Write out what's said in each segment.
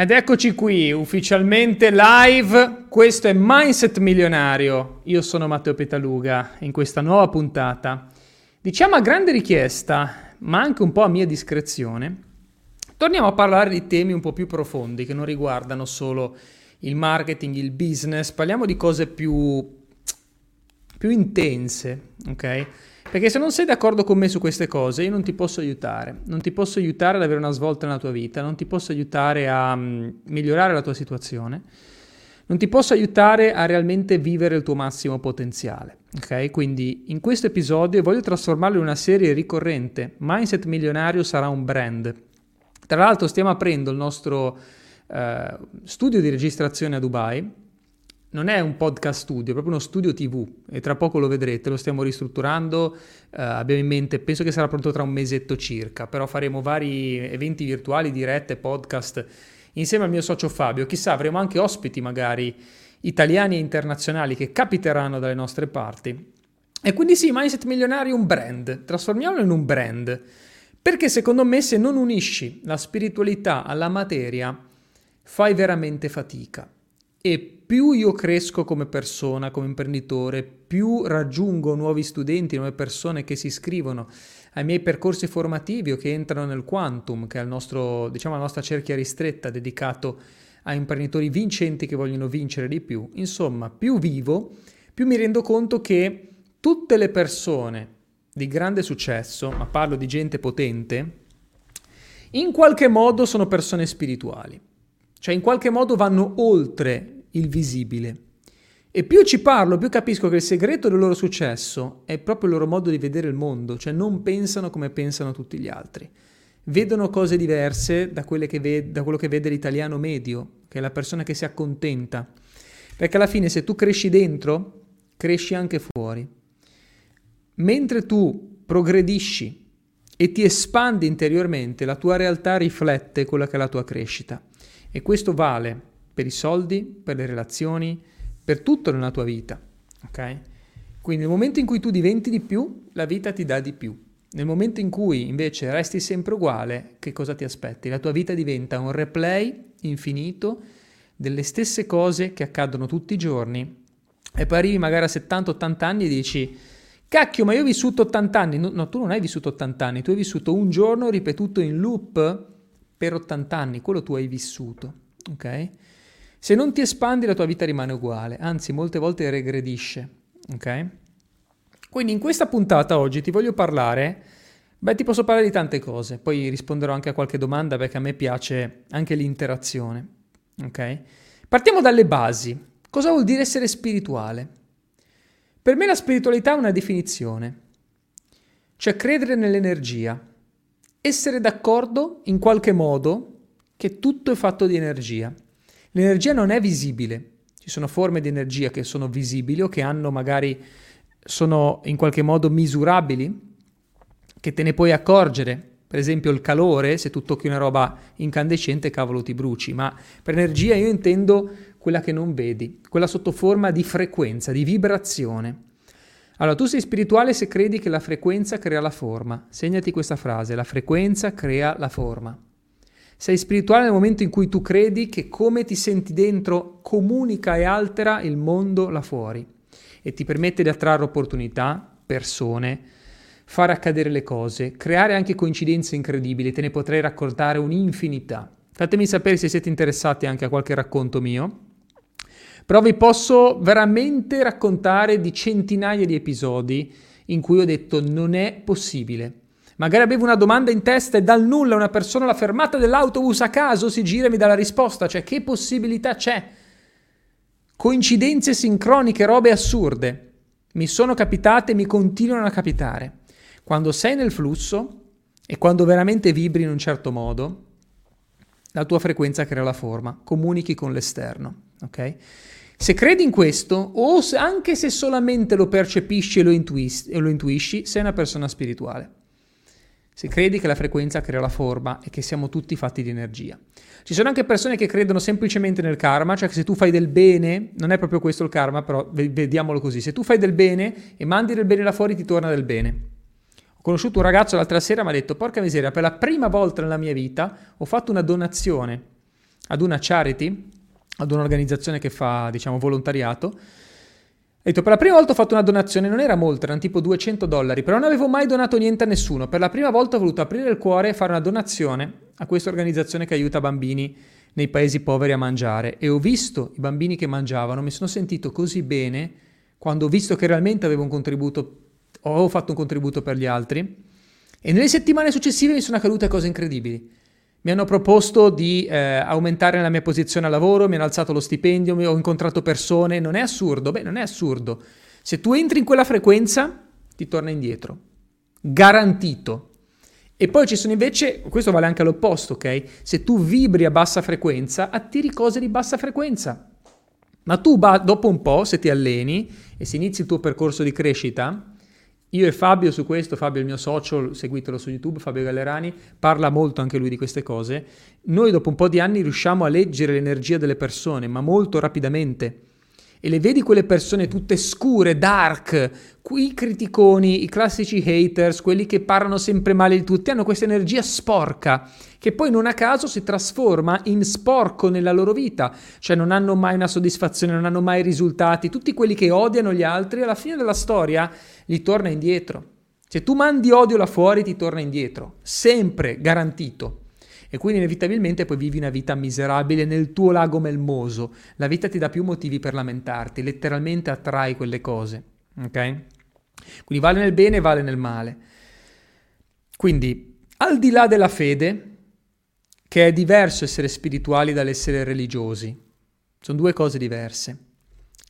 Ed eccoci qui, ufficialmente live. Questo è Mindset Milionario. Io sono Matteo Petaluga in questa nuova puntata. Diciamo a grande richiesta, ma anche un po' a mia discrezione, torniamo a parlare di temi un po' più profondi che non riguardano solo il marketing, il business, parliamo di cose più, più intense, ok? Perché se non sei d'accordo con me su queste cose, io non ti posso aiutare. Non ti posso aiutare ad avere una svolta nella tua vita, non ti posso aiutare a um, migliorare la tua situazione, non ti posso aiutare a realmente vivere il tuo massimo potenziale. Ok? Quindi in questo episodio voglio trasformarlo in una serie ricorrente. Mindset Milionario sarà un brand. Tra l'altro stiamo aprendo il nostro uh, studio di registrazione a Dubai non è un podcast studio, è proprio uno studio TV e tra poco lo vedrete, lo stiamo ristrutturando, eh, abbiamo in mente, penso che sarà pronto tra un mesetto circa, però faremo vari eventi virtuali, dirette, podcast insieme al mio socio Fabio, chissà avremo anche ospiti magari italiani e internazionali che capiteranno dalle nostre parti. E quindi sì, Mindset Milionario è un brand, trasformiamolo in un brand, perché secondo me se non unisci la spiritualità alla materia fai veramente fatica e più io cresco come persona, come imprenditore, più raggiungo nuovi studenti, nuove persone che si iscrivono ai miei percorsi formativi o che entrano nel Quantum, che è nostro, diciamo, la nostra cerchia ristretta dedicato a imprenditori vincenti che vogliono vincere di più. Insomma, più vivo, più mi rendo conto che tutte le persone di grande successo, ma parlo di gente potente, in qualche modo sono persone spirituali. Cioè in qualche modo vanno oltre il visibile. E più ci parlo, più capisco che il segreto del loro successo è proprio il loro modo di vedere il mondo, cioè non pensano come pensano tutti gli altri. Vedono cose diverse da, ved- da quello che vede l'italiano medio, che è la persona che si accontenta. Perché alla fine se tu cresci dentro, cresci anche fuori. Mentre tu progredisci e ti espandi interiormente, la tua realtà riflette quella che è la tua crescita. E questo vale per i soldi, per le relazioni, per tutto nella tua vita. Ok? Quindi nel momento in cui tu diventi di più, la vita ti dà di più. Nel momento in cui invece resti sempre uguale, che cosa ti aspetti? La tua vita diventa un replay infinito delle stesse cose che accadono tutti i giorni e poi arrivi magari a 70-80 anni e dici cacchio ma io ho vissuto 80 anni no, no, tu non hai vissuto 80 anni tu hai vissuto un giorno ripetuto in loop per 80 anni, quello tu hai vissuto, ok? Se non ti espandi la tua vita rimane uguale, anzi molte volte regredisce, ok? Quindi in questa puntata oggi ti voglio parlare, beh ti posso parlare di tante cose, poi risponderò anche a qualche domanda perché a me piace anche l'interazione, ok? Partiamo dalle basi. Cosa vuol dire essere spirituale? Per me la spiritualità è una definizione, cioè credere nell'energia, essere d'accordo in qualche modo che tutto è fatto di energia. L'energia non è visibile, ci sono forme di energia che sono visibili o che hanno magari sono in qualche modo misurabili, che te ne puoi accorgere. Per esempio il calore, se tu tocchi una roba incandescente, cavolo ti bruci, ma per energia io intendo quella che non vedi, quella sotto forma di frequenza, di vibrazione. Allora, tu sei spirituale se credi che la frequenza crea la forma. Segnati questa frase, la frequenza crea la forma. Sei spirituale nel momento in cui tu credi che come ti senti dentro comunica e altera il mondo là fuori e ti permette di attrarre opportunità, persone, fare accadere le cose, creare anche coincidenze incredibili, te ne potrei raccontare un'infinità. Fatemi sapere se siete interessati anche a qualche racconto mio però vi posso veramente raccontare di centinaia di episodi in cui ho detto non è possibile. Magari avevo una domanda in testa e dal nulla una persona alla fermata dell'autobus a caso si gira e mi dà la risposta, cioè che possibilità c'è? Coincidenze sincroniche, robe assurde. Mi sono capitate e mi continuano a capitare. Quando sei nel flusso e quando veramente vibri in un certo modo, la tua frequenza crea la forma, comunichi con l'esterno, ok? Se credi in questo, o se, anche se solamente lo percepisci e lo, intuis, e lo intuisci, sei una persona spirituale. Se credi che la frequenza crea la forma e che siamo tutti fatti di energia. Ci sono anche persone che credono semplicemente nel karma, cioè che se tu fai del bene, non è proprio questo il karma, però vediamolo così, se tu fai del bene e mandi del bene là fuori ti torna del bene. Ho conosciuto un ragazzo l'altra sera e mi ha detto, porca miseria, per la prima volta nella mia vita ho fatto una donazione ad una charity, ad un'organizzazione che fa, diciamo, volontariato. Ho detto, per la prima volta ho fatto una donazione, non era molto, erano tipo 200 dollari, però non avevo mai donato niente a nessuno. Per la prima volta ho voluto aprire il cuore e fare una donazione a questa organizzazione che aiuta bambini nei paesi poveri a mangiare. E ho visto i bambini che mangiavano, mi sono sentito così bene quando ho visto che realmente avevo un contributo, ho fatto un contributo per gli altri. E nelle settimane successive mi sono accadute cose incredibili. Mi hanno proposto di eh, aumentare la mia posizione al lavoro, mi hanno alzato lo stipendio, ho incontrato persone. Non è assurdo? Beh, non è assurdo. Se tu entri in quella frequenza, ti torna indietro. Garantito. E poi ci sono invece, questo vale anche all'opposto, ok? Se tu vibri a bassa frequenza, attiri cose di bassa frequenza. Ma tu dopo un po', se ti alleni e se inizi il tuo percorso di crescita, io e Fabio su questo, Fabio è il mio socio, seguitelo su YouTube, Fabio Gallerani, parla molto anche lui di queste cose. Noi dopo un po' di anni riusciamo a leggere l'energia delle persone, ma molto rapidamente. E le vedi quelle persone tutte scure, dark, i criticoni, i classici haters, quelli che parlano sempre male di tutti, hanno questa energia sporca che poi non a caso si trasforma in sporco nella loro vita, cioè non hanno mai una soddisfazione, non hanno mai risultati, tutti quelli che odiano gli altri alla fine della storia gli torna indietro. Se tu mandi odio là fuori ti torna indietro, sempre garantito. E quindi inevitabilmente poi vivi una vita miserabile nel tuo lago melmoso. La vita ti dà più motivi per lamentarti, letteralmente attrai quelle cose. Ok? Quindi vale nel bene e vale nel male. Quindi, al di là della fede, che è diverso essere spirituali dall'essere religiosi. Sono due cose diverse.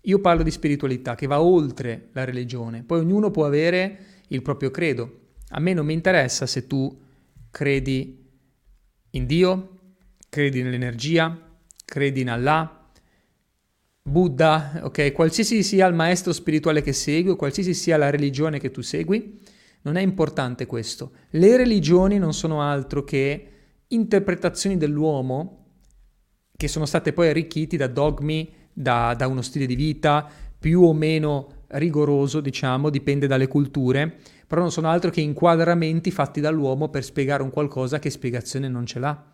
Io parlo di spiritualità che va oltre la religione, poi ognuno può avere il proprio credo. A me non mi interessa se tu credi in Dio, credi nell'energia, credi in Allah, Buddha, ok? Qualsiasi sia il maestro spirituale che segui qualsiasi sia la religione che tu segui, non è importante questo. Le religioni non sono altro che interpretazioni dell'uomo che sono state poi arricchiti da dogmi, da, da uno stile di vita più o meno rigoroso, diciamo, dipende dalle culture, però non sono altro che inquadramenti fatti dall'uomo per spiegare un qualcosa che spiegazione non ce l'ha.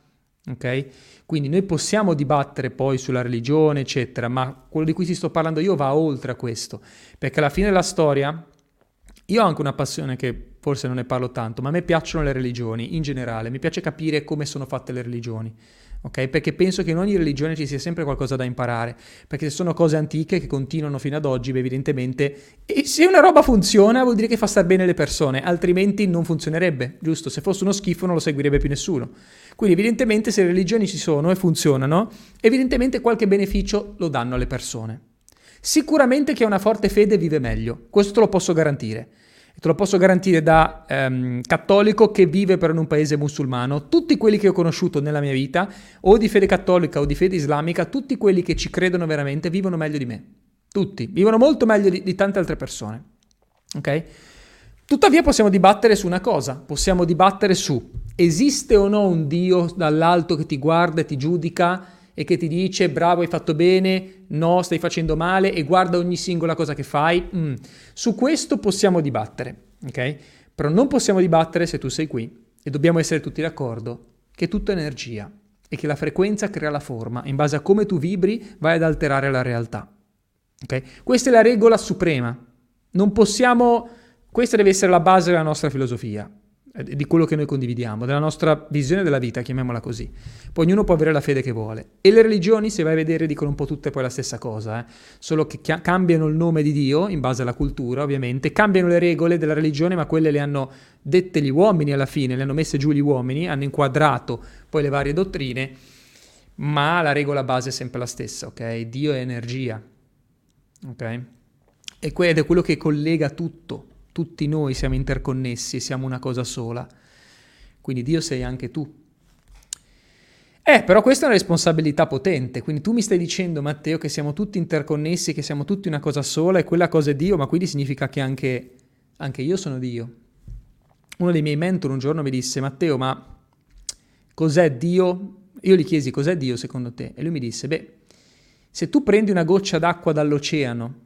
Ok? Quindi noi possiamo dibattere poi sulla religione, eccetera, ma quello di cui ti sto parlando io va oltre a questo, perché alla fine della storia io ho anche una passione che forse non ne parlo tanto, ma a me piacciono le religioni in generale, mi piace capire come sono fatte le religioni. Okay? Perché penso che in ogni religione ci sia sempre qualcosa da imparare, perché se sono cose antiche che continuano fino ad oggi, beh, evidentemente, e se una roba funziona vuol dire che fa star bene le persone, altrimenti non funzionerebbe, giusto? Se fosse uno schifo non lo seguirebbe più nessuno. Quindi evidentemente se le religioni ci sono e funzionano, evidentemente qualche beneficio lo danno alle persone. Sicuramente chi ha una forte fede vive meglio, questo te lo posso garantire. Te lo posso garantire da ehm, cattolico che vive però in un paese musulmano. Tutti quelli che ho conosciuto nella mia vita, o di fede cattolica o di fede islamica, tutti quelli che ci credono veramente vivono meglio di me. Tutti. Vivono molto meglio di, di tante altre persone. Ok? Tuttavia possiamo dibattere su una cosa. Possiamo dibattere su esiste o no un Dio dall'alto che ti guarda e ti giudica e che ti dice bravo hai fatto bene, no stai facendo male e guarda ogni singola cosa che fai. Mm. Su questo possiamo dibattere, ok? Però non possiamo dibattere se tu sei qui e dobbiamo essere tutti d'accordo che tutto è energia e che la frequenza crea la forma, in base a come tu vibri vai ad alterare la realtà. Okay? Questa è la regola suprema. Non possiamo, questa deve essere la base della nostra filosofia. Di quello che noi condividiamo, della nostra visione della vita, chiamiamola così. Poi ognuno può avere la fede che vuole. E le religioni, se vai a vedere, dicono un po' tutte poi la stessa cosa, eh? solo che chia- cambiano il nome di Dio, in base alla cultura ovviamente, cambiano le regole della religione, ma quelle le hanno dette gli uomini alla fine, le hanno messe giù gli uomini, hanno inquadrato poi le varie dottrine, ma la regola base è sempre la stessa, ok? Dio è energia, ok? Ed è quello che collega tutto, tutti noi siamo interconnessi, siamo una cosa sola. Quindi Dio sei anche tu. Eh, però questa è una responsabilità potente, quindi tu mi stai dicendo, Matteo, che siamo tutti interconnessi, che siamo tutti una cosa sola e quella cosa è Dio, ma quindi significa che anche, anche io sono Dio. Uno dei miei mentor un giorno mi disse, Matteo, ma cos'è Dio? Io gli chiesi, cos'è Dio secondo te? E lui mi disse, beh, se tu prendi una goccia d'acqua dall'oceano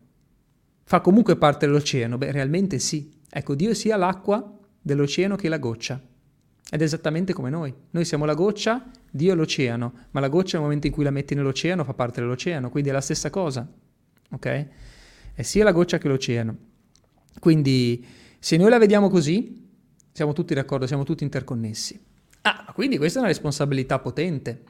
fa comunque parte dell'oceano? Beh, realmente sì. Ecco, Dio sia l'acqua dell'oceano che la goccia. Ed è esattamente come noi. Noi siamo la goccia, Dio è l'oceano, ma la goccia nel momento in cui la metti nell'oceano fa parte dell'oceano, quindi è la stessa cosa. Ok? È sia la goccia che l'oceano. Quindi se noi la vediamo così, siamo tutti d'accordo, siamo tutti interconnessi. Ah, quindi questa è una responsabilità potente.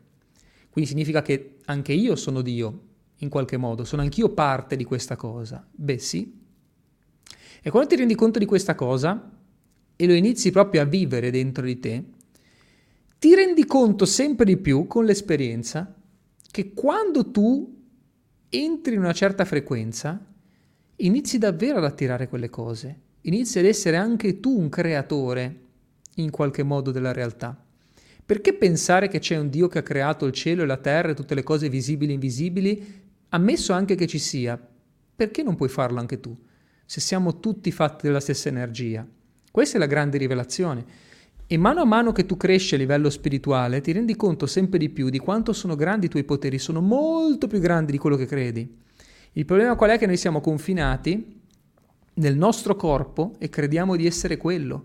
Quindi significa che anche io sono Dio, in qualche modo, sono anch'io parte di questa cosa. Beh sì. E quando ti rendi conto di questa cosa e lo inizi proprio a vivere dentro di te, ti rendi conto sempre di più con l'esperienza che quando tu entri in una certa frequenza, inizi davvero ad attirare quelle cose, inizi ad essere anche tu un creatore in qualche modo della realtà. Perché pensare che c'è un Dio che ha creato il cielo e la terra e tutte le cose visibili e invisibili, ammesso anche che ci sia, perché non puoi farlo anche tu, se siamo tutti fatti della stessa energia? Questa è la grande rivelazione. E mano a mano che tu cresci a livello spirituale, ti rendi conto sempre di più di quanto sono grandi i tuoi poteri, sono molto più grandi di quello che credi. Il problema qual è? Che noi siamo confinati nel nostro corpo e crediamo di essere quello.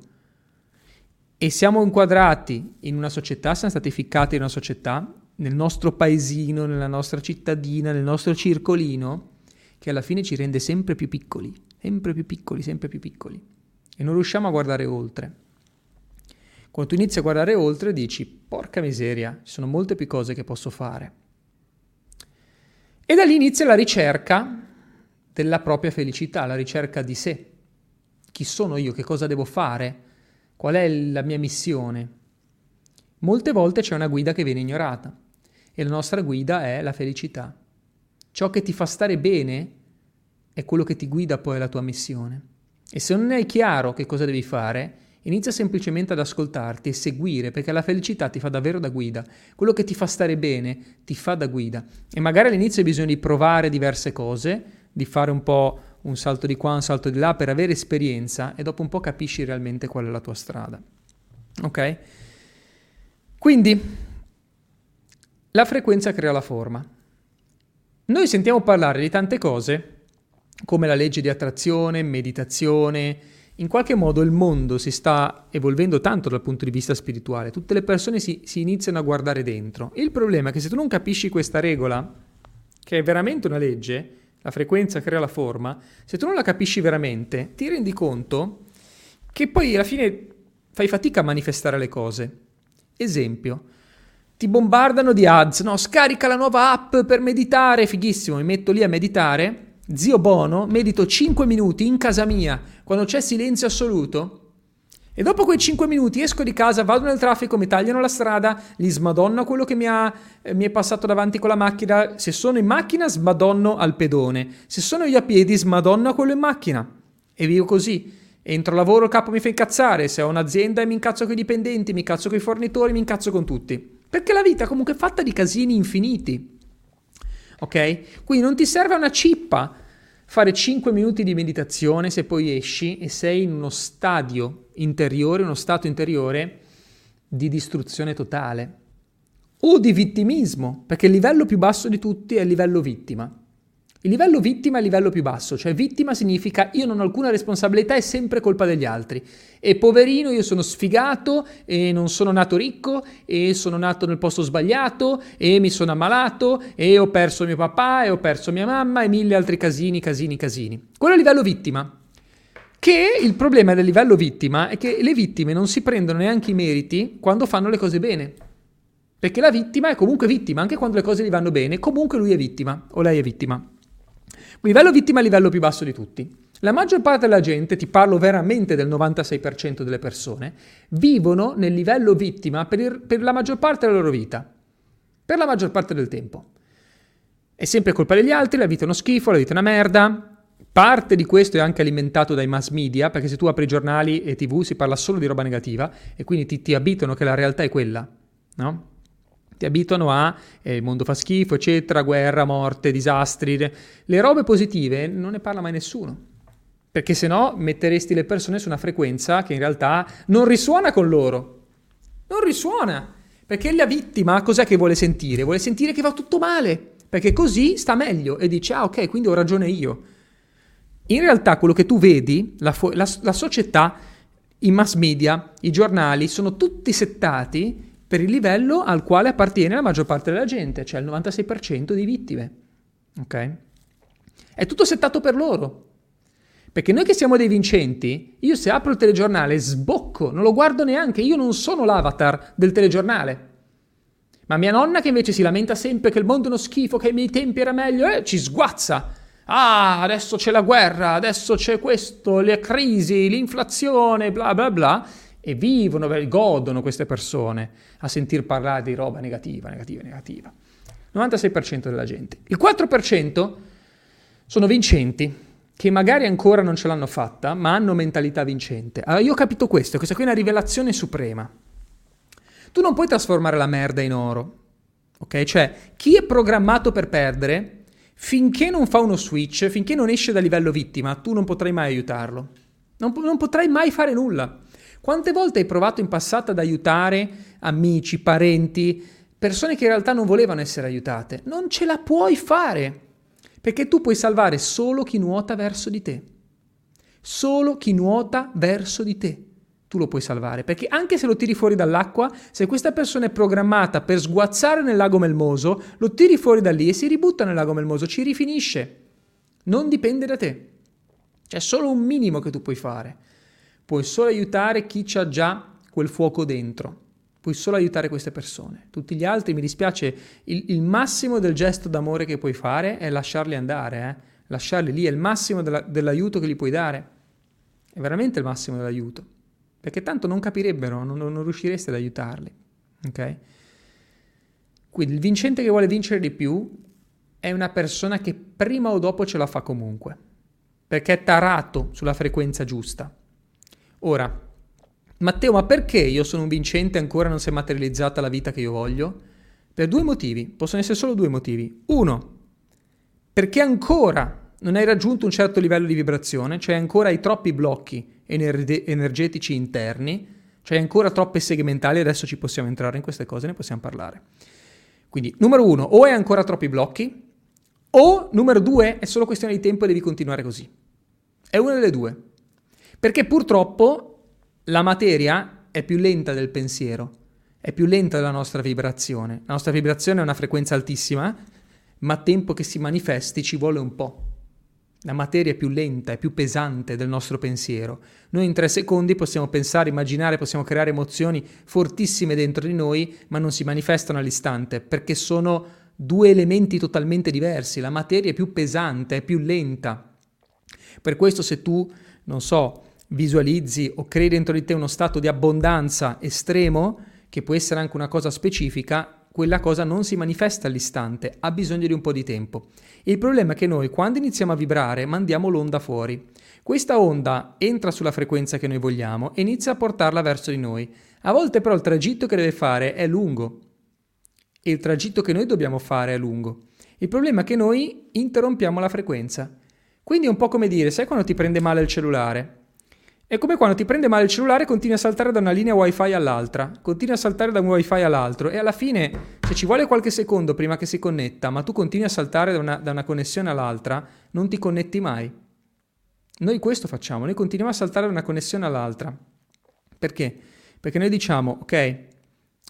E siamo inquadrati in una società, siamo stati ficcati in una società, nel nostro paesino, nella nostra cittadina, nel nostro circolino, che alla fine ci rende sempre più piccoli, sempre più piccoli, sempre più piccoli. E non riusciamo a guardare oltre. Quando tu inizi a guardare oltre dici, porca miseria, ci sono molte più cose che posso fare. E da lì inizia la ricerca della propria felicità, la ricerca di sé. Chi sono io? Che cosa devo fare? Qual è la mia missione? Molte volte c'è una guida che viene ignorata e la nostra guida è la felicità. Ciò che ti fa stare bene è quello che ti guida poi alla tua missione. E se non hai chiaro che cosa devi fare, Inizia semplicemente ad ascoltarti e seguire, perché la felicità ti fa davvero da guida. Quello che ti fa stare bene ti fa da guida. E magari all'inizio hai bisogno di provare diverse cose, di fare un po' un salto di qua, un salto di là per avere esperienza e dopo un po' capisci realmente qual è la tua strada. Ok? Quindi la frequenza crea la forma. Noi sentiamo parlare di tante cose come la legge di attrazione, meditazione, in qualche modo il mondo si sta evolvendo tanto dal punto di vista spirituale, tutte le persone si, si iniziano a guardare dentro. Il problema è che se tu non capisci questa regola, che è veramente una legge, la frequenza crea la forma, se tu non la capisci veramente, ti rendi conto che poi alla fine fai fatica a manifestare le cose. Esempio, ti bombardano di ads, no, scarica la nuova app per meditare, fighissimo, mi metto lì a meditare Zio Bono, medito 5 minuti in casa mia, quando c'è silenzio assoluto, e dopo quei 5 minuti esco di casa, vado nel traffico, mi tagliano la strada, li smadonna quello che mi, ha, eh, mi è passato davanti con la macchina. Se sono in macchina, smadonno al pedone. Se sono io a piedi, smadonna quello in macchina. E vivo così. Entro lavoro, il capo mi fa incazzare. Se ho un'azienda, mi incazzo con i dipendenti, mi incazzo con i fornitori, mi incazzo con tutti. Perché la vita comunque è fatta di casini infiniti ok? Quindi non ti serve una cippa fare 5 minuti di meditazione se poi esci e sei in uno stadio interiore, uno stato interiore di distruzione totale o di vittimismo, perché il livello più basso di tutti è il livello vittima. Il livello vittima è il livello più basso, cioè vittima significa io non ho alcuna responsabilità, è sempre colpa degli altri. E poverino, io sono sfigato e non sono nato ricco e sono nato nel posto sbagliato e mi sono ammalato e ho perso mio papà e ho perso mia mamma e mille altri casini, casini, casini. Quello è il livello vittima. Che il problema del livello vittima è che le vittime non si prendono neanche i meriti quando fanno le cose bene. Perché la vittima è comunque vittima, anche quando le cose gli vanno bene, comunque lui è vittima o lei è vittima. Livello vittima è il livello più basso di tutti. La maggior parte della gente, ti parlo veramente del 96% delle persone, vivono nel livello vittima per, il, per la maggior parte della loro vita. Per la maggior parte del tempo. È sempre colpa degli altri, la vita è uno schifo, la vita è una merda. Parte di questo è anche alimentato dai mass media, perché se tu apri giornali e tv si parla solo di roba negativa e quindi ti, ti abitano che la realtà è quella, no? Ti abituano a eh, il mondo fa schifo, eccetera, guerra, morte, disastri. Le robe positive non ne parla mai nessuno. Perché se no metteresti le persone su una frequenza che in realtà non risuona con loro. Non risuona. Perché la vittima cos'è che vuole sentire? Vuole sentire che va tutto male. Perché così sta meglio e dice, ah ok, quindi ho ragione io. In realtà quello che tu vedi, la, fo- la, la società i mass media, i giornali sono tutti settati per il livello al quale appartiene la maggior parte della gente, cioè il 96% di vittime. Ok? È tutto settato per loro. Perché noi che siamo dei vincenti, io se apro il telegiornale sbocco, non lo guardo neanche, io non sono l'avatar del telegiornale. Ma mia nonna che invece si lamenta sempre che il mondo è uno schifo, che ai miei tempi era meglio, eh, ci sguazza. Ah, adesso c'è la guerra, adesso c'è questo, le crisi, l'inflazione, bla bla bla e vivono, godono queste persone a sentir parlare di roba negativa, negativa, negativa. 96% della gente. Il 4% sono vincenti, che magari ancora non ce l'hanno fatta, ma hanno mentalità vincente. Allora io ho capito questo, questa qui è una rivelazione suprema. Tu non puoi trasformare la merda in oro, ok? Cioè, chi è programmato per perdere, finché non fa uno switch, finché non esce da livello vittima, tu non potrai mai aiutarlo. Non, non potrai mai fare nulla. Quante volte hai provato in passato ad aiutare amici, parenti, persone che in realtà non volevano essere aiutate? Non ce la puoi fare, perché tu puoi salvare solo chi nuota verso di te. Solo chi nuota verso di te. Tu lo puoi salvare, perché anche se lo tiri fuori dall'acqua, se questa persona è programmata per sguazzare nel lago melmoso, lo tiri fuori da lì e si ributta nel lago melmoso, ci rifinisce. Non dipende da te. C'è solo un minimo che tu puoi fare puoi solo aiutare chi ha già quel fuoco dentro. Puoi solo aiutare queste persone. Tutti gli altri, mi dispiace, il, il massimo del gesto d'amore che puoi fare è lasciarli andare, eh? lasciarli lì, è il massimo della, dell'aiuto che gli puoi dare. È veramente il massimo dell'aiuto. Perché tanto non capirebbero, non, non riusciresti ad aiutarli. Ok? Quindi il vincente che vuole vincere di più è una persona che prima o dopo ce la fa comunque. Perché è tarato sulla frequenza giusta. Ora, Matteo, ma perché io sono un vincente e ancora non si è materializzata la vita che io voglio? Per due motivi, possono essere solo due motivi. Uno, perché ancora non hai raggiunto un certo livello di vibrazione, cioè ancora hai troppi blocchi ener- energetici interni, cioè ancora troppe segmentali, adesso ci possiamo entrare in queste cose, ne possiamo parlare. Quindi, numero uno, o hai ancora troppi blocchi, o numero due, è solo questione di tempo e devi continuare così. È una delle due. Perché purtroppo la materia è più lenta del pensiero, è più lenta della nostra vibrazione. La nostra vibrazione è una frequenza altissima, ma a tempo che si manifesti ci vuole un po'. La materia è più lenta, è più pesante del nostro pensiero. Noi in tre secondi possiamo pensare, immaginare, possiamo creare emozioni fortissime dentro di noi, ma non si manifestano all'istante, perché sono due elementi totalmente diversi. La materia è più pesante, è più lenta. Per questo se tu, non so, visualizzi o crei dentro di te uno stato di abbondanza estremo, che può essere anche una cosa specifica, quella cosa non si manifesta all'istante, ha bisogno di un po' di tempo. Il problema è che noi quando iniziamo a vibrare mandiamo l'onda fuori. Questa onda entra sulla frequenza che noi vogliamo e inizia a portarla verso di noi. A volte però il tragitto che deve fare è lungo e il tragitto che noi dobbiamo fare è lungo. Il problema è che noi interrompiamo la frequenza. Quindi è un po' come dire, sai quando ti prende male il cellulare? È come quando ti prende male il cellulare e continui a saltare da una linea wifi all'altra, continui a saltare da un wifi all'altro e alla fine se ci vuole qualche secondo prima che si connetta, ma tu continui a saltare da una, da una connessione all'altra, non ti connetti mai. Noi questo facciamo, noi continuiamo a saltare da una connessione all'altra. Perché? Perché noi diciamo, ok,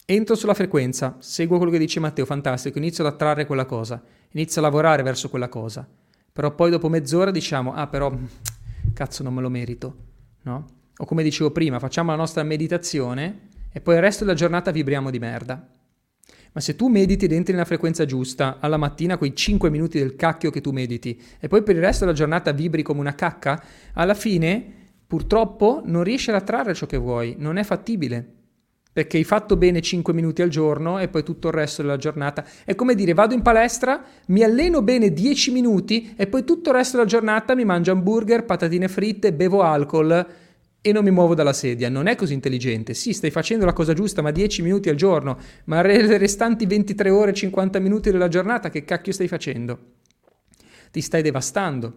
entro sulla frequenza, seguo quello che dice Matteo, fantastico, inizio ad attrarre quella cosa, inizio a lavorare verso quella cosa. Però poi dopo mezz'ora diciamo, ah però, cazzo non me lo merito no? O come dicevo prima, facciamo la nostra meditazione e poi il resto della giornata vibriamo di merda. Ma se tu mediti ed entri nella frequenza giusta, alla mattina quei 5 minuti del cacchio che tu mediti, e poi per il resto della giornata vibri come una cacca, alla fine purtroppo non riesci ad attrarre ciò che vuoi, non è fattibile. Perché hai fatto bene 5 minuti al giorno e poi tutto il resto della giornata. È come dire, vado in palestra, mi alleno bene 10 minuti e poi tutto il resto della giornata mi mangio hamburger, patatine fritte, bevo alcol e non mi muovo dalla sedia. Non è così intelligente. Sì, stai facendo la cosa giusta, ma 10 minuti al giorno, ma le restanti 23 ore e 50 minuti della giornata, che cacchio stai facendo? Ti stai devastando.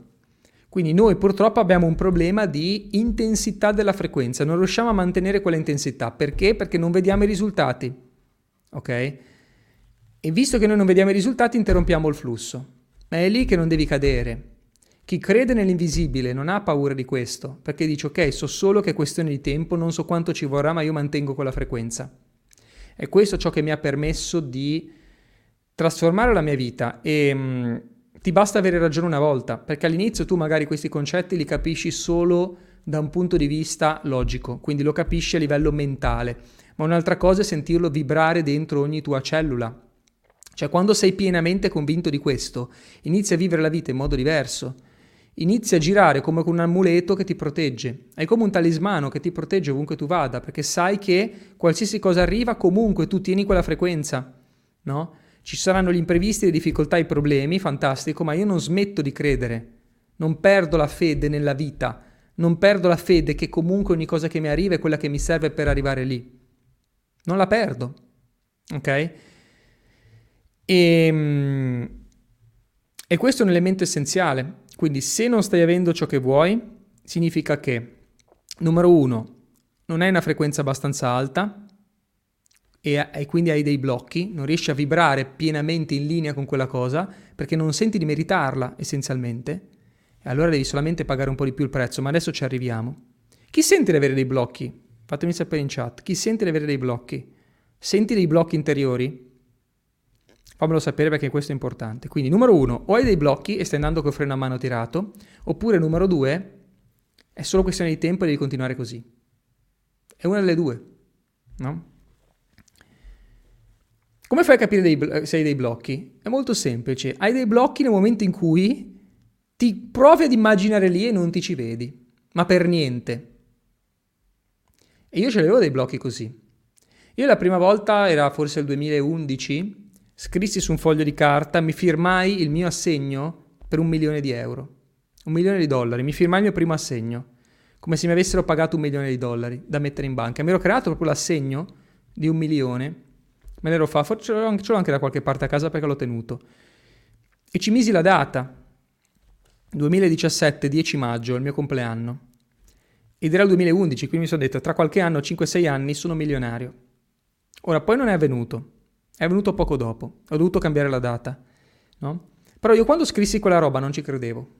Quindi noi purtroppo abbiamo un problema di intensità della frequenza, non riusciamo a mantenere quella intensità. Perché? Perché non vediamo i risultati. Ok? E visto che noi non vediamo i risultati, interrompiamo il flusso. Ma è lì che non devi cadere. Chi crede nell'invisibile non ha paura di questo, perché dice ok, so solo che è questione di tempo, non so quanto ci vorrà, ma io mantengo quella frequenza. E questo è ciò che mi ha permesso di trasformare la mia vita e mh, mm, ti basta avere ragione una volta, perché all'inizio tu magari questi concetti li capisci solo da un punto di vista logico, quindi lo capisci a livello mentale, ma un'altra cosa è sentirlo vibrare dentro ogni tua cellula. Cioè quando sei pienamente convinto di questo, inizi a vivere la vita in modo diverso inizi a girare come con un amuleto che ti protegge. È come un talismano che ti protegge ovunque tu vada, perché sai che qualsiasi cosa arriva, comunque tu tieni quella frequenza, no? Ci saranno gli imprevisti, le difficoltà, i problemi, fantastico, ma io non smetto di credere, non perdo la fede nella vita, non perdo la fede che comunque ogni cosa che mi arriva è quella che mi serve per arrivare lì. Non la perdo, ok? E, ehm, e questo è un elemento essenziale. Quindi se non stai avendo ciò che vuoi, significa che, numero uno, non hai una frequenza abbastanza alta e, e, quindi hai dei blocchi, non riesci a vibrare pienamente in linea con quella cosa perché non senti di meritarla essenzialmente e allora devi solamente pagare un po' di più il prezzo, ma adesso ci arriviamo. Chi sente di avere dei blocchi? Fatemi sapere in chat. Chi sente di avere dei blocchi? Senti dei blocchi interiori? Fammelo sapere perché questo è importante. Quindi, numero uno, o hai dei blocchi e stai andando col freno a mano tirato, oppure numero due, è solo questione di tempo e devi continuare così. È una delle due, no? Come fai a capire dei, se hai dei blocchi? È molto semplice. Hai dei blocchi nel momento in cui ti provi ad immaginare lì e non ti ci vedi, ma per niente. E io ce l'avevo dei blocchi così. Io la prima volta era forse il 2011 Scrissi su un foglio di carta, mi firmai il mio assegno per un milione di euro. Un milione di dollari. Mi firmai il mio primo assegno. Come se mi avessero pagato un milione di dollari da mettere in banca. Mi ero creato proprio l'assegno di un milione. Me l'ero fatto, ce l'ho anche da qualche parte a casa perché l'ho tenuto. E ci misi la data. 2017, 10 maggio, il mio compleanno. Ed era il 2011, quindi mi sono detto, tra qualche anno, 5-6 anni, sono milionario. Ora, poi non è avvenuto. È venuto poco dopo, ho dovuto cambiare la data, no? Però io quando scrissi quella roba non ci credevo.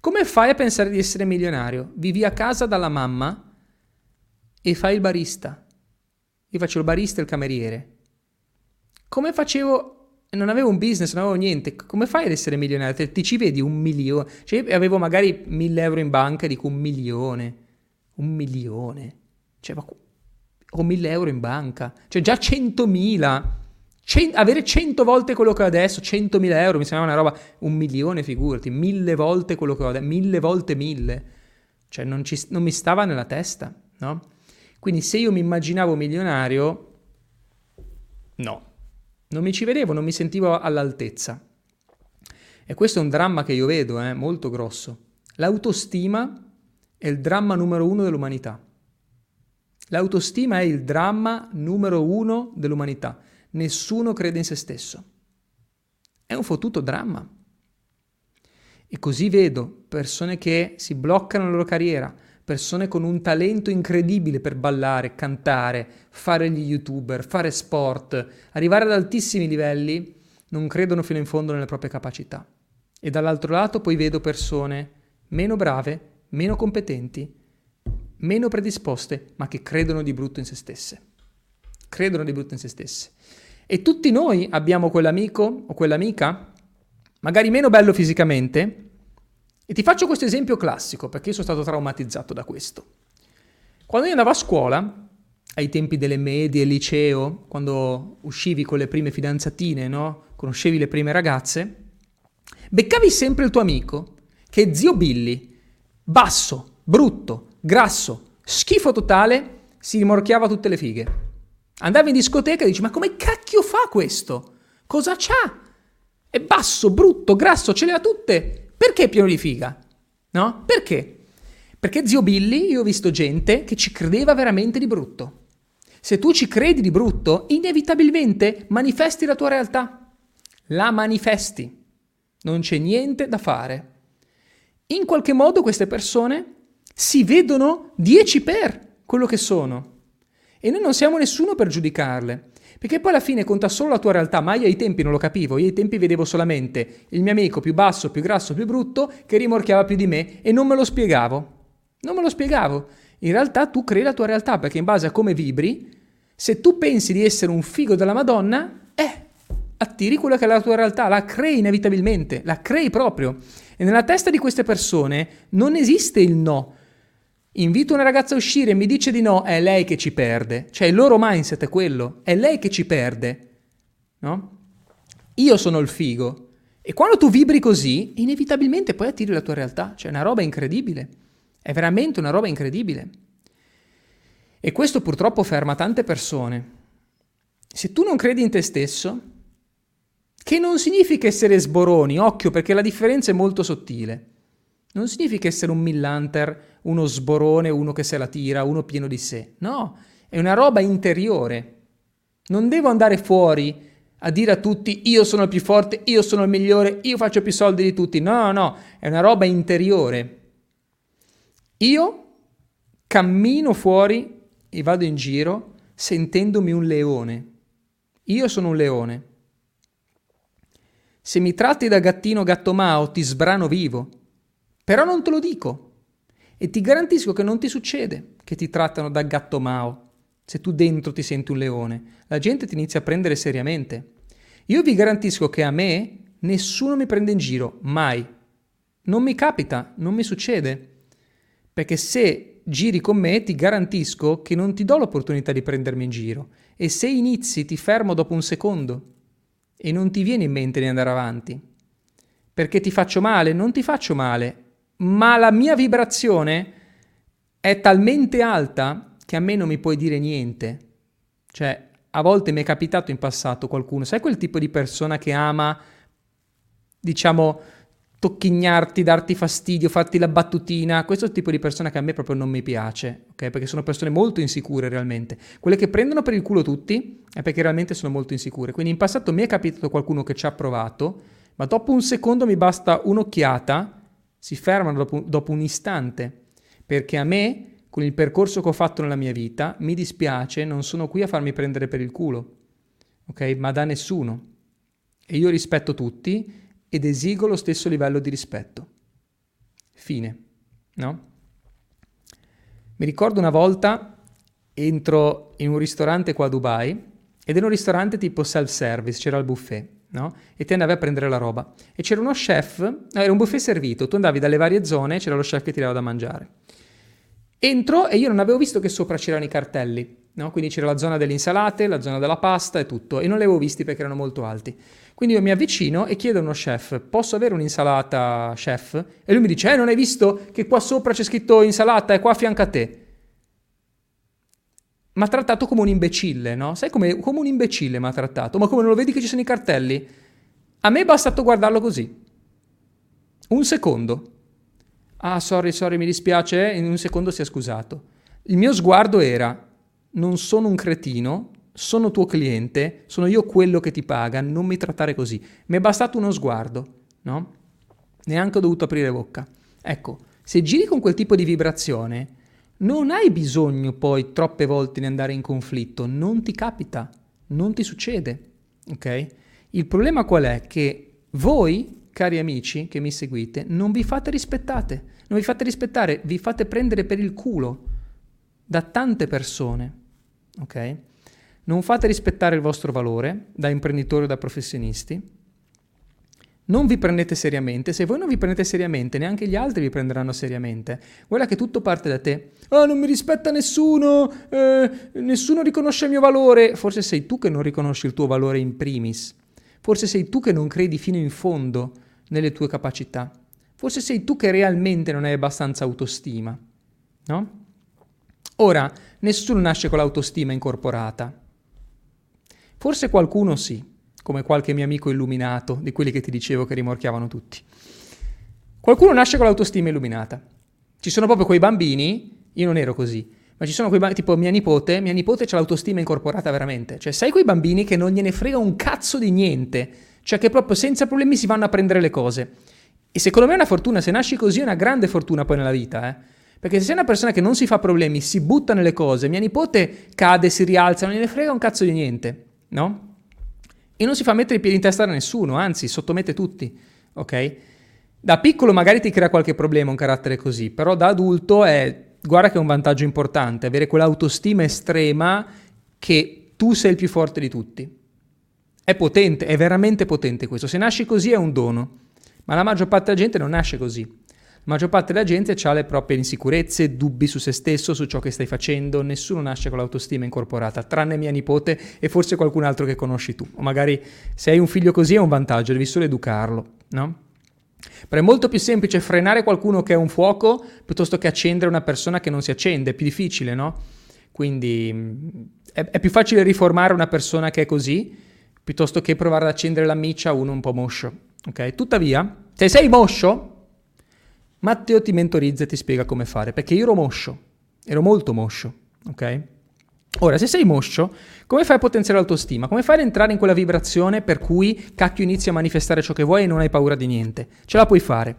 Come fai a pensare di essere milionario? Vivi a casa dalla mamma e fai il barista. Io faccio il barista e il cameriere. Come facevo non avevo un business, non avevo niente. Come fai ad essere milionario? Ti, ti ci vedi un milione? Cioè, avevo magari mille euro in banca e dico un milione. Un milione. Cioè, ma ho 1000 euro in banca, cioè già 100.000. Cent- avere 100 volte quello che ho adesso, 100.000 euro, mi sembra una roba, un milione, figurati, mille volte quello che ho adesso, mille volte mille. Cioè non, ci, non mi stava nella testa, no? Quindi se io mi immaginavo milionario, no, non mi ci vedevo, non mi sentivo all'altezza. E questo è un dramma che io vedo, eh, molto grosso. L'autostima è il dramma numero uno dell'umanità. L'autostima è il dramma numero uno dell'umanità. Nessuno crede in se stesso. È un fottuto dramma. E così vedo persone che si bloccano la loro carriera, persone con un talento incredibile per ballare, cantare, fare gli youtuber, fare sport, arrivare ad altissimi livelli, non credono fino in fondo nelle proprie capacità. E dall'altro lato poi vedo persone meno brave, meno competenti, meno predisposte, ma che credono di brutto in se stesse. Credono di brutto in se stesse. E tutti noi abbiamo quell'amico o quell'amica, magari meno bello fisicamente, e ti faccio questo esempio classico, perché io sono stato traumatizzato da questo. Quando io andavo a scuola, ai tempi delle medie, liceo, quando uscivi con le prime fidanzatine, no? Conoscevi le prime ragazze, beccavi sempre il tuo amico, che è zio Billy, basso, brutto, grasso, schifo totale, si rimorchiava tutte le fighe. Andavi in discoteca e dici, ma come cacchio fa questo? Cosa c'ha? È basso, brutto, grasso, ce le ha tutte. Perché pieno di figa? No? Perché? Perché zio Billy, io ho visto gente che ci credeva veramente di brutto. Se tu ci credi di brutto, inevitabilmente manifesti la tua realtà. La manifesti. Non c'è niente da fare. In qualche modo queste persone si vedono 10 per quello che sono. E noi non siamo nessuno per giudicarle, Perché poi alla fine conta solo la tua realtà, ma io ai tempi non lo capivo, io ai tempi vedevo solamente il mio amico più basso, più grasso, più brutto, che rimorchiava più di me e non me lo spiegavo. Non me lo spiegavo. In realtà tu crei la tua realtà perché in base a come vibri, se tu pensi di essere un figo della Madonna, eh, attiri quella che è la tua realtà, la crei inevitabilmente, la crei proprio. E nella testa di queste persone non esiste il no. Invito una ragazza a uscire e mi dice di no, è lei che ci perde. Cioè il loro mindset è quello, è lei che ci perde. No? Io sono il figo. E quando tu vibri così, inevitabilmente poi attiri la tua realtà. Cioè è una roba incredibile. È veramente una roba incredibile. E questo purtroppo ferma tante persone. Se tu non credi in te stesso, che non significa essere sboroni, occhio perché la differenza è molto sottile. Non significa essere un millanter, uno sborone, uno che se la tira, uno pieno di sé. No, è una roba interiore. Non devo andare fuori a dire a tutti io sono il più forte, io sono il migliore, io faccio più soldi di tutti. No, no, no, è una roba interiore. Io cammino fuori e vado in giro sentendomi un leone. Io sono un leone. Se mi tratti da gattino gatto mao ti sbrano vivo, però non te lo dico. E ti garantisco che non ti succede che ti trattano da gatto mao se tu dentro ti senti un leone. La gente ti inizia a prendere seriamente. Io vi garantisco che a me nessuno mi prende in giro, mai. Non mi capita, non mi succede. Perché se giri con me ti garantisco che non ti do l'opportunità di prendermi in giro e se inizi ti fermo dopo un secondo e non ti viene in mente di andare avanti. Perché ti faccio male? Non ti faccio male, ma la mia vibrazione è talmente alta che a me non mi puoi dire niente. Cioè, a volte mi è capitato in passato qualcuno, sai quel tipo di persona che ama, diciamo, tocchignarti, darti fastidio, farti la battutina, questo tipo di persona che a me proprio non mi piace, ok? Perché sono persone molto insicure realmente. Quelle che prendono per il culo tutti è perché realmente sono molto insicure. Quindi in passato mi è capitato qualcuno che ci ha provato, ma dopo un secondo mi basta un'occhiata, si fermano dopo, dopo un istante, perché a me, con il percorso che ho fatto nella mia vita, mi dispiace, non sono qui a farmi prendere per il culo, ok? Ma da nessuno. E io rispetto tutti ed esigo lo stesso livello di rispetto. Fine, no? Mi ricordo una volta entro in un ristorante qua a Dubai ed era un ristorante tipo self-service, c'era il buffet, no? E ti andavi a prendere la roba. E c'era uno chef, era un buffet servito, tu andavi dalle varie zone, c'era lo chef che ti dava da mangiare. Entro e io non avevo visto che sopra c'erano i cartelli, no? Quindi c'era la zona delle insalate, la zona della pasta e tutto, e non li avevo visti perché erano molto alti. Quindi io mi avvicino e chiedo a uno chef, posso avere un'insalata, chef? E lui mi dice, eh, non hai visto che qua sopra c'è scritto insalata e qua a fianco a te? Mi ha trattato come un imbecille, no? Sai come, come un imbecille mi ha trattato? Ma come non lo vedi che ci sono i cartelli? A me è bastato guardarlo così. Un secondo. Ah, sorry, sorry, mi dispiace, in un secondo si è scusato. Il mio sguardo era, non sono un cretino, sono tuo cliente, sono io quello che ti paga, non mi trattare così. Mi è bastato uno sguardo, no? Neanche ho dovuto aprire bocca. Ecco, se giri con quel tipo di vibrazione, non hai bisogno poi troppe volte di andare in conflitto, non ti capita, non ti succede, ok? Il problema qual è? Che voi, cari amici che mi seguite, non vi fate rispettate, non vi fate rispettare, vi fate prendere per il culo da tante persone, ok? non fate rispettare il vostro valore da imprenditori o da professionisti, non vi prendete seriamente, se voi non vi prendete seriamente, neanche gli altri vi prenderanno seriamente. Guarda che tutto parte da te. Ah, oh, non mi rispetta nessuno, eh, nessuno riconosce il mio valore. Forse sei tu che non riconosci il tuo valore in primis. Forse sei tu che non credi fino in fondo nelle tue capacità. Forse sei tu che realmente non hai abbastanza autostima. No? Ora, nessuno nasce con l'autostima incorporata. Forse qualcuno sì, come qualche mio amico illuminato, di quelli che ti dicevo che rimorchiavano tutti. Qualcuno nasce con l'autostima illuminata. Ci sono proprio quei bambini, io non ero così, ma ci sono quei bambini, tipo mia nipote, mia nipote ha l'autostima incorporata veramente. Cioè, sai quei bambini che non gliene frega un cazzo di niente, cioè che proprio senza problemi si vanno a prendere le cose. E secondo me è una fortuna, se nasci così è una grande fortuna poi nella vita, eh. Perché se sei una persona che non si fa problemi, si butta nelle cose, mia nipote cade, si rialza, non gliene frega un cazzo di niente no? E non si fa mettere i piedi in testa da nessuno, anzi, sottomette tutti, ok? Da piccolo magari ti crea qualche problema un carattere così, però da adulto è, guarda che è un vantaggio importante, avere quell'autostima estrema che tu sei il più forte di tutti. È potente, è veramente potente questo. Se nasci così è un dono, ma la maggior parte della gente non nasce così. Maggior parte della gente ha le proprie insicurezze, dubbi su se stesso, su ciò che stai facendo. Nessuno nasce con l'autostima incorporata, tranne mia nipote e forse qualcun altro che conosci tu. O magari se hai un figlio così è un vantaggio, devi solo educarlo, no? Però è molto più semplice frenare qualcuno che è un fuoco piuttosto che accendere una persona che non si accende, è più difficile, no? Quindi è, è più facile riformare una persona che è così piuttosto che provare ad accendere la miccia a uno un po' moscio, ok? Tuttavia, se sei moscio, Matteo ti mentorizza e ti spiega come fare, perché io ero moscio, ero molto moscio, ok? Ora, se sei moscio, come fai a potenziare l'autostima? Come fai ad entrare in quella vibrazione per cui cacchio inizi a manifestare ciò che vuoi e non hai paura di niente? Ce la puoi fare.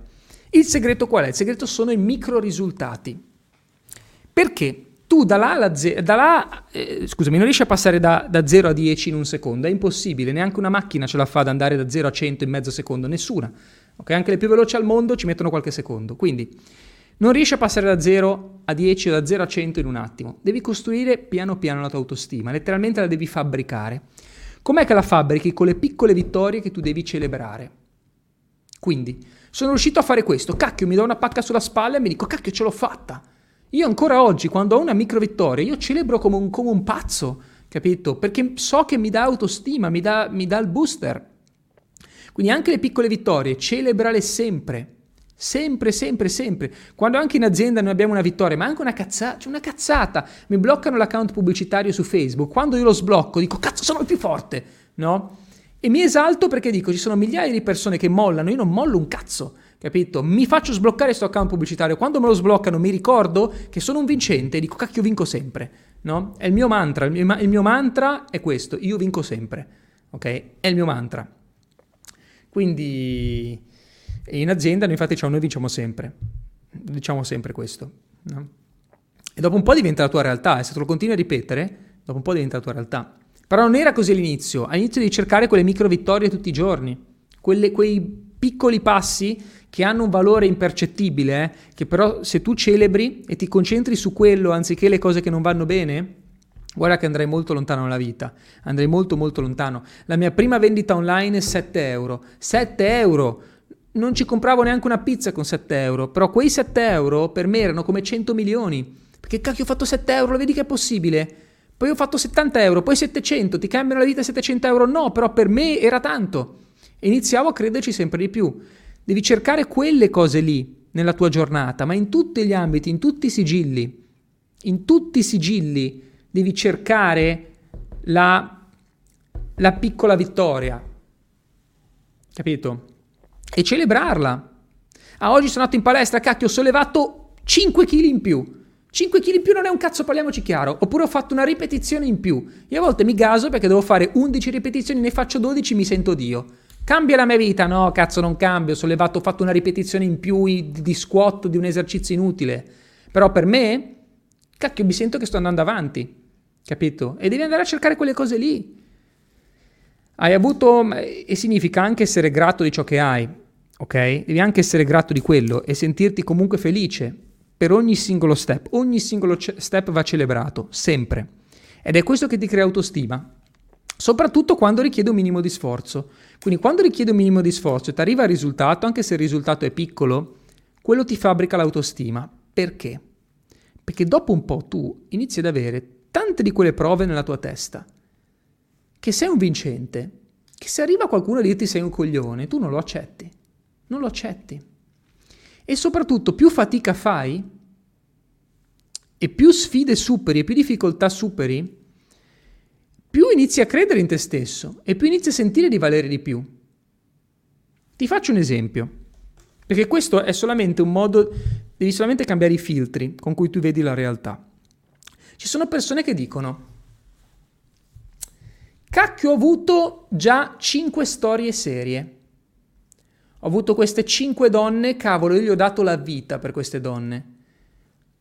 Il segreto qual è? Il segreto sono i micro risultati. Perché? Tu da là, alla ze- da là eh, scusami, non riesci a passare da, da 0 a 10 in un secondo, è impossibile, neanche una macchina ce la fa ad andare da 0 a 100 in mezzo secondo, nessuna. Okay? Anche le più veloci al mondo ci mettono qualche secondo. Quindi non riesci a passare da 0 a 10 o da 0 a 100 in un attimo. Devi costruire piano piano la tua autostima, letteralmente la devi fabbricare. Com'è che la fabbrichi? Con le piccole vittorie che tu devi celebrare. Quindi, sono riuscito a fare questo, cacchio, mi do una pacca sulla spalla e mi dico, cacchio, ce l'ho fatta. Io ancora oggi, quando ho una micro vittoria, io celebro come un, come un pazzo, capito? Perché so che mi dà autostima, mi dà, mi dà il booster. Quindi anche le piccole vittorie, celebrale sempre. Sempre, sempre, sempre. Quando anche in azienda noi abbiamo una vittoria, ma anche una cazzata, cioè una cazzata, mi bloccano l'account pubblicitario su Facebook, quando io lo sblocco dico cazzo sono il più forte, no? E mi esalto perché dico ci sono migliaia di persone che mollano, io non mollo un cazzo, capito? Mi faccio sbloccare questo account pubblicitario, quando me lo sbloccano mi ricordo che sono un vincente e dico cacchio vinco sempre, no? È il mio mantra, il mio, il mio mantra è questo, io vinco sempre, ok? È il mio mantra. Quindi in azienda noi infatti cioè, noi diciamo sempre, diciamo sempre questo. No? E dopo un po' diventa la tua realtà e se te lo continui a ripetere, dopo un po' diventa la tua realtà. Però non era così all'inizio, all'inizio devi cercare quelle micro vittorie tutti i giorni, quelle, quei piccoli passi che hanno un valore impercettibile, eh, che però se tu celebri e ti concentri su quello anziché le cose che non vanno bene, Guarda che andrei molto lontano nella vita, andrei molto molto lontano. La mia prima vendita online 7 euro. 7 euro! Non ci compravo neanche una pizza con 7 euro, però quei 7 euro per me erano come 100 milioni. Perché cacchio ho fatto 7 euro, lo vedi che è possibile? Poi ho fatto 70 euro, poi 700, ti cambiano la vita 700 euro? No, però per me era tanto. E iniziavo a crederci sempre di più. Devi cercare quelle cose lì nella tua giornata, ma in tutti gli ambiti, in tutti i sigilli. In tutti i sigilli devi cercare la, la piccola vittoria, capito? E celebrarla. Ah, oggi sono andato in palestra, cacchio, ho sollevato 5 kg in più. 5 kg in più non è un cazzo, parliamoci chiaro. Oppure ho fatto una ripetizione in più. Io a volte mi gaso perché devo fare 11 ripetizioni, ne faccio 12, mi sento Dio. Cambia la mia vita? No, cazzo, non cambio. Ho sollevato, ho fatto una ripetizione in più di squat di un esercizio inutile. Però per me, cacchio, mi sento che sto andando avanti capito? E devi andare a cercare quelle cose lì. Hai avuto, e significa anche essere grato di ciò che hai, ok? Devi anche essere grato di quello e sentirti comunque felice per ogni singolo step. Ogni singolo step va celebrato, sempre. Ed è questo che ti crea autostima. Soprattutto quando richiede un minimo di sforzo. Quindi quando richiede un minimo di sforzo e ti arriva il risultato, anche se il risultato è piccolo, quello ti fabbrica l'autostima. Perché? Perché dopo un po' tu inizi ad avere tante di quelle prove nella tua testa, che sei un vincente, che se arriva qualcuno a dirti sei un coglione, tu non lo accetti, non lo accetti. E soprattutto più fatica fai e più sfide superi e più difficoltà superi, più inizi a credere in te stesso e più inizi a sentire di valere di più. Ti faccio un esempio, perché questo è solamente un modo, devi solamente cambiare i filtri con cui tu vedi la realtà. Ci sono persone che dicono, cacchio ho avuto già 5 storie serie. Ho avuto queste 5 donne, cavolo, io gli ho dato la vita per queste donne.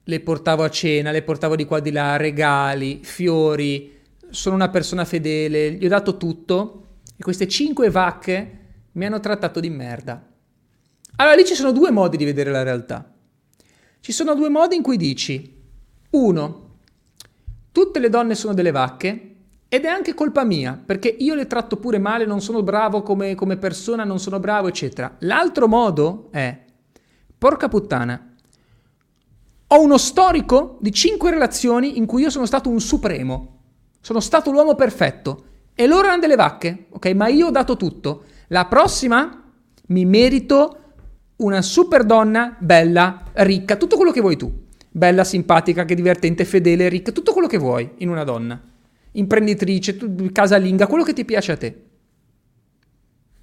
Le portavo a cena, le portavo di qua di là, regali, fiori, sono una persona fedele, gli ho dato tutto e queste cinque vacche mi hanno trattato di merda. Allora lì ci sono due modi di vedere la realtà. Ci sono due modi in cui dici, uno, tutte le donne sono delle vacche ed è anche colpa mia, perché io le tratto pure male, non sono bravo come, come persona, non sono bravo, eccetera. L'altro modo è, porca puttana, ho uno storico di cinque relazioni in cui io sono stato un supremo. Sono stato l'uomo perfetto. E loro erano delle vacche, ok? Ma io ho dato tutto. La prossima mi merito una super donna, bella, ricca, tutto quello che vuoi tu. Bella, simpatica, che divertente, fedele, ricca, tutto quello che vuoi in una donna. Imprenditrice, casalinga, quello che ti piace a te.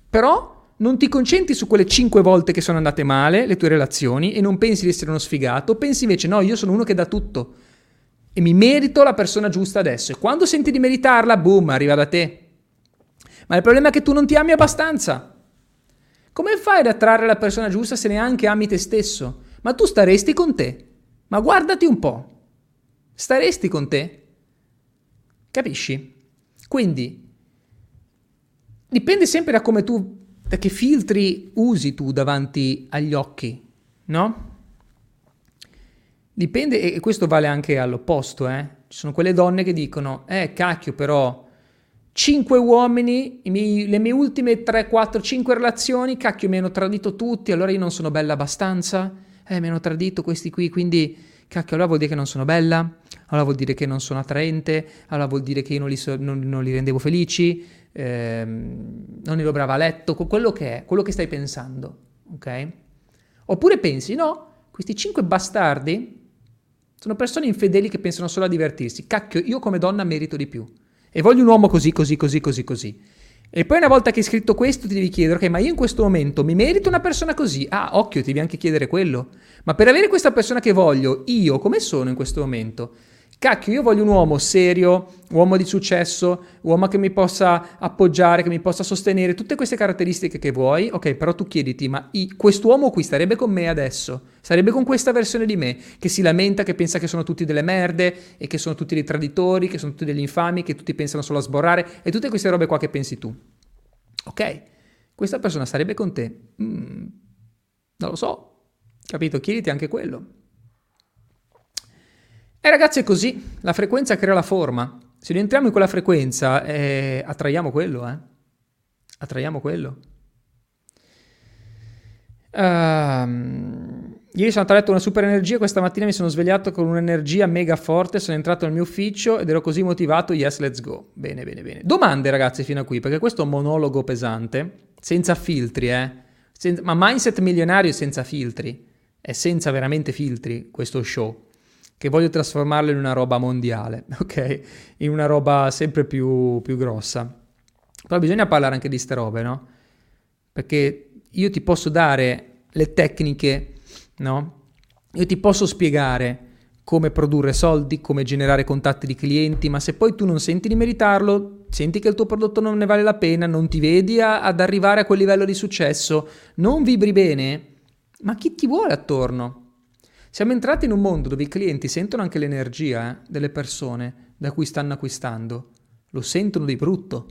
Però non ti concentri su quelle cinque volte che sono andate male, le tue relazioni, e non pensi di essere uno sfigato, pensi invece no, io sono uno che dà tutto e mi merito la persona giusta adesso. E quando senti di meritarla, boom, arriva da te. Ma il problema è che tu non ti ami abbastanza. Come fai ad attrarre la persona giusta se neanche ami te stesso? Ma tu staresti con te. Ma guardati un po'. Staresti con te? Capisci? Quindi dipende sempre da come tu da che filtri usi tu davanti agli occhi, no? Dipende, e questo vale anche all'opposto, eh? Ci sono quelle donne che dicono, eh cacchio però, cinque uomini, miei, le mie ultime 3, 4, 5 relazioni, cacchio mi hanno tradito tutti, allora io non sono bella abbastanza, eh mi hanno tradito questi qui, quindi cacchio allora vuol dire che non sono bella, allora vuol dire che non sono attraente, allora vuol dire che io non li, so, non, non li rendevo felici, ehm, non ero brava a letto, quello che è, quello che stai pensando, ok? Oppure pensi, no, questi cinque bastardi sono persone infedeli che pensano solo a divertirsi. Cacchio, io come donna merito di più. E voglio un uomo così, così, così, così, così. E poi una volta che hai scritto questo ti devi chiedere, ok, ma io in questo momento mi merito una persona così? Ah, occhio, ti devi anche chiedere quello. Ma per avere questa persona che voglio, io come sono in questo momento? Cacchio, io voglio un uomo serio, uomo di successo, uomo che mi possa appoggiare, che mi possa sostenere, tutte queste caratteristiche che vuoi. Ok, però tu chiediti, ma i, quest'uomo qui starebbe con me adesso? Sarebbe con questa versione di me che si lamenta, che pensa che sono tutti delle merde e che sono tutti dei traditori, che sono tutti degli infami, che tutti pensano solo a sborrare e tutte queste robe qua che pensi tu. Ok, questa persona sarebbe con te? Mm, non lo so, capito? Chiediti anche quello. E ragazzi è così, la frequenza crea la forma. Se noi entriamo in quella frequenza, eh, attraiamo quello, eh. Attraiamo quello. Uh, ieri sono andato una super energia, questa mattina mi sono svegliato con un'energia mega forte, sono entrato nel mio ufficio ed ero così motivato, yes, let's go. Bene, bene, bene. Domande ragazzi fino a qui, perché questo è un monologo pesante, senza filtri, eh. Senza, ma mindset milionario senza filtri, è senza veramente filtri questo show che voglio trasformarlo in una roba mondiale, ok? In una roba sempre più, più grossa. Però bisogna parlare anche di ste robe, no? Perché io ti posso dare le tecniche, no? Io ti posso spiegare come produrre soldi, come generare contatti di clienti, ma se poi tu non senti di meritarlo, senti che il tuo prodotto non ne vale la pena, non ti vedi a, ad arrivare a quel livello di successo, non vibri bene, ma chi ti vuole attorno? Siamo entrati in un mondo dove i clienti sentono anche l'energia eh, delle persone da cui stanno acquistando. Lo sentono di brutto.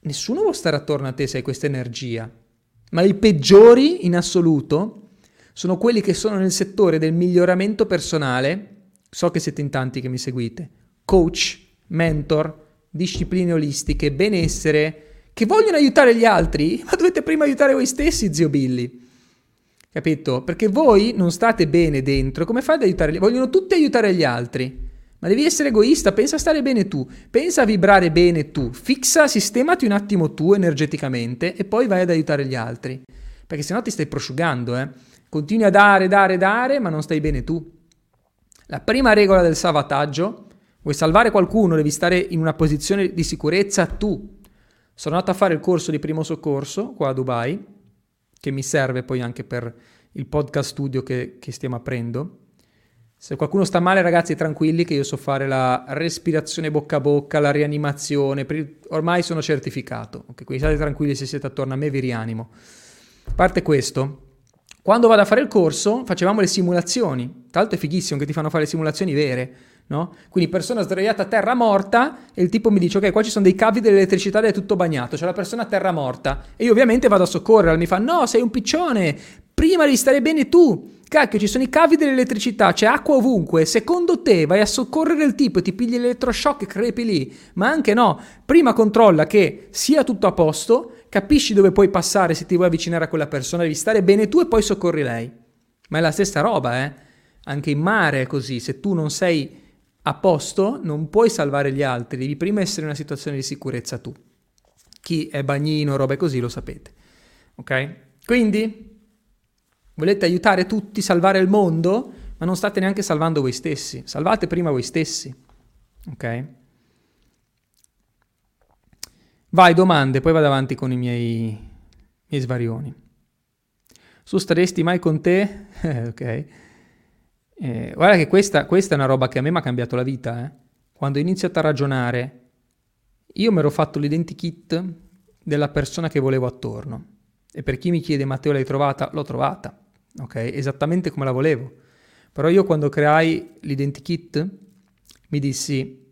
Nessuno vuole stare attorno a te se hai questa energia. Ma i peggiori in assoluto sono quelli che sono nel settore del miglioramento personale. So che siete in tanti che mi seguite. Coach, mentor, discipline olistiche, benessere, che vogliono aiutare gli altri, ma dovete prima aiutare voi stessi, zio Billy. Capito? Perché voi non state bene dentro, come fate ad aiutare gli altri? Vogliono tutti aiutare gli altri. Ma devi essere egoista, pensa a stare bene tu, pensa a vibrare bene tu, fixa, sistemati un attimo tu energeticamente e poi vai ad aiutare gli altri. Perché sennò ti stai prosciugando, eh? Continui a dare, dare, dare, ma non stai bene tu. La prima regola del salvataggio, vuoi salvare qualcuno, devi stare in una posizione di sicurezza tu. Sono andato a fare il corso di primo soccorso qua a Dubai che mi serve poi anche per il podcast studio che, che stiamo aprendo. Se qualcuno sta male, ragazzi, tranquilli che io so fare la respirazione bocca a bocca, la rianimazione, ormai sono certificato. Okay? Quindi state tranquilli se siete attorno a me, vi rianimo. A parte questo, quando vado a fare il corso facevamo le simulazioni. Tra l'altro è fighissimo che ti fanno fare le simulazioni vere. No? Quindi persona sdraiata a terra morta e il tipo mi dice ok qua ci sono dei cavi dell'elettricità ed è tutto bagnato, c'è la persona a terra morta e io ovviamente vado a soccorrere, mi fa no sei un piccione, prima devi stare bene tu, cacchio ci sono i cavi dell'elettricità, c'è acqua ovunque, secondo te vai a soccorrere il tipo e ti pigli l'elettroshock e crepi lì, ma anche no, prima controlla che sia tutto a posto, capisci dove puoi passare se ti vuoi avvicinare a quella persona, devi stare bene tu e poi soccorri lei. Ma è la stessa roba, eh? Anche in mare è così, se tu non sei a posto non puoi salvare gli altri, devi prima essere in una situazione di sicurezza tu. Chi è bagnino, robe così, lo sapete. Ok? Quindi volete aiutare tutti, salvare il mondo, ma non state neanche salvando voi stessi. Salvate prima voi stessi. Ok? Vai, domande, poi vado avanti con i miei, miei svarioni. Su staresti mai con te? ok. Eh, guarda che questa, questa, è una roba che a me mi ha cambiato la vita. Eh. Quando ho iniziato a ragionare, io mi ero fatto l'identikit della persona che volevo attorno. E per chi mi chiede, Matteo, l'hai trovata? L'ho trovata, ok? Esattamente come la volevo. Però io quando creai l'identikit mi dissi,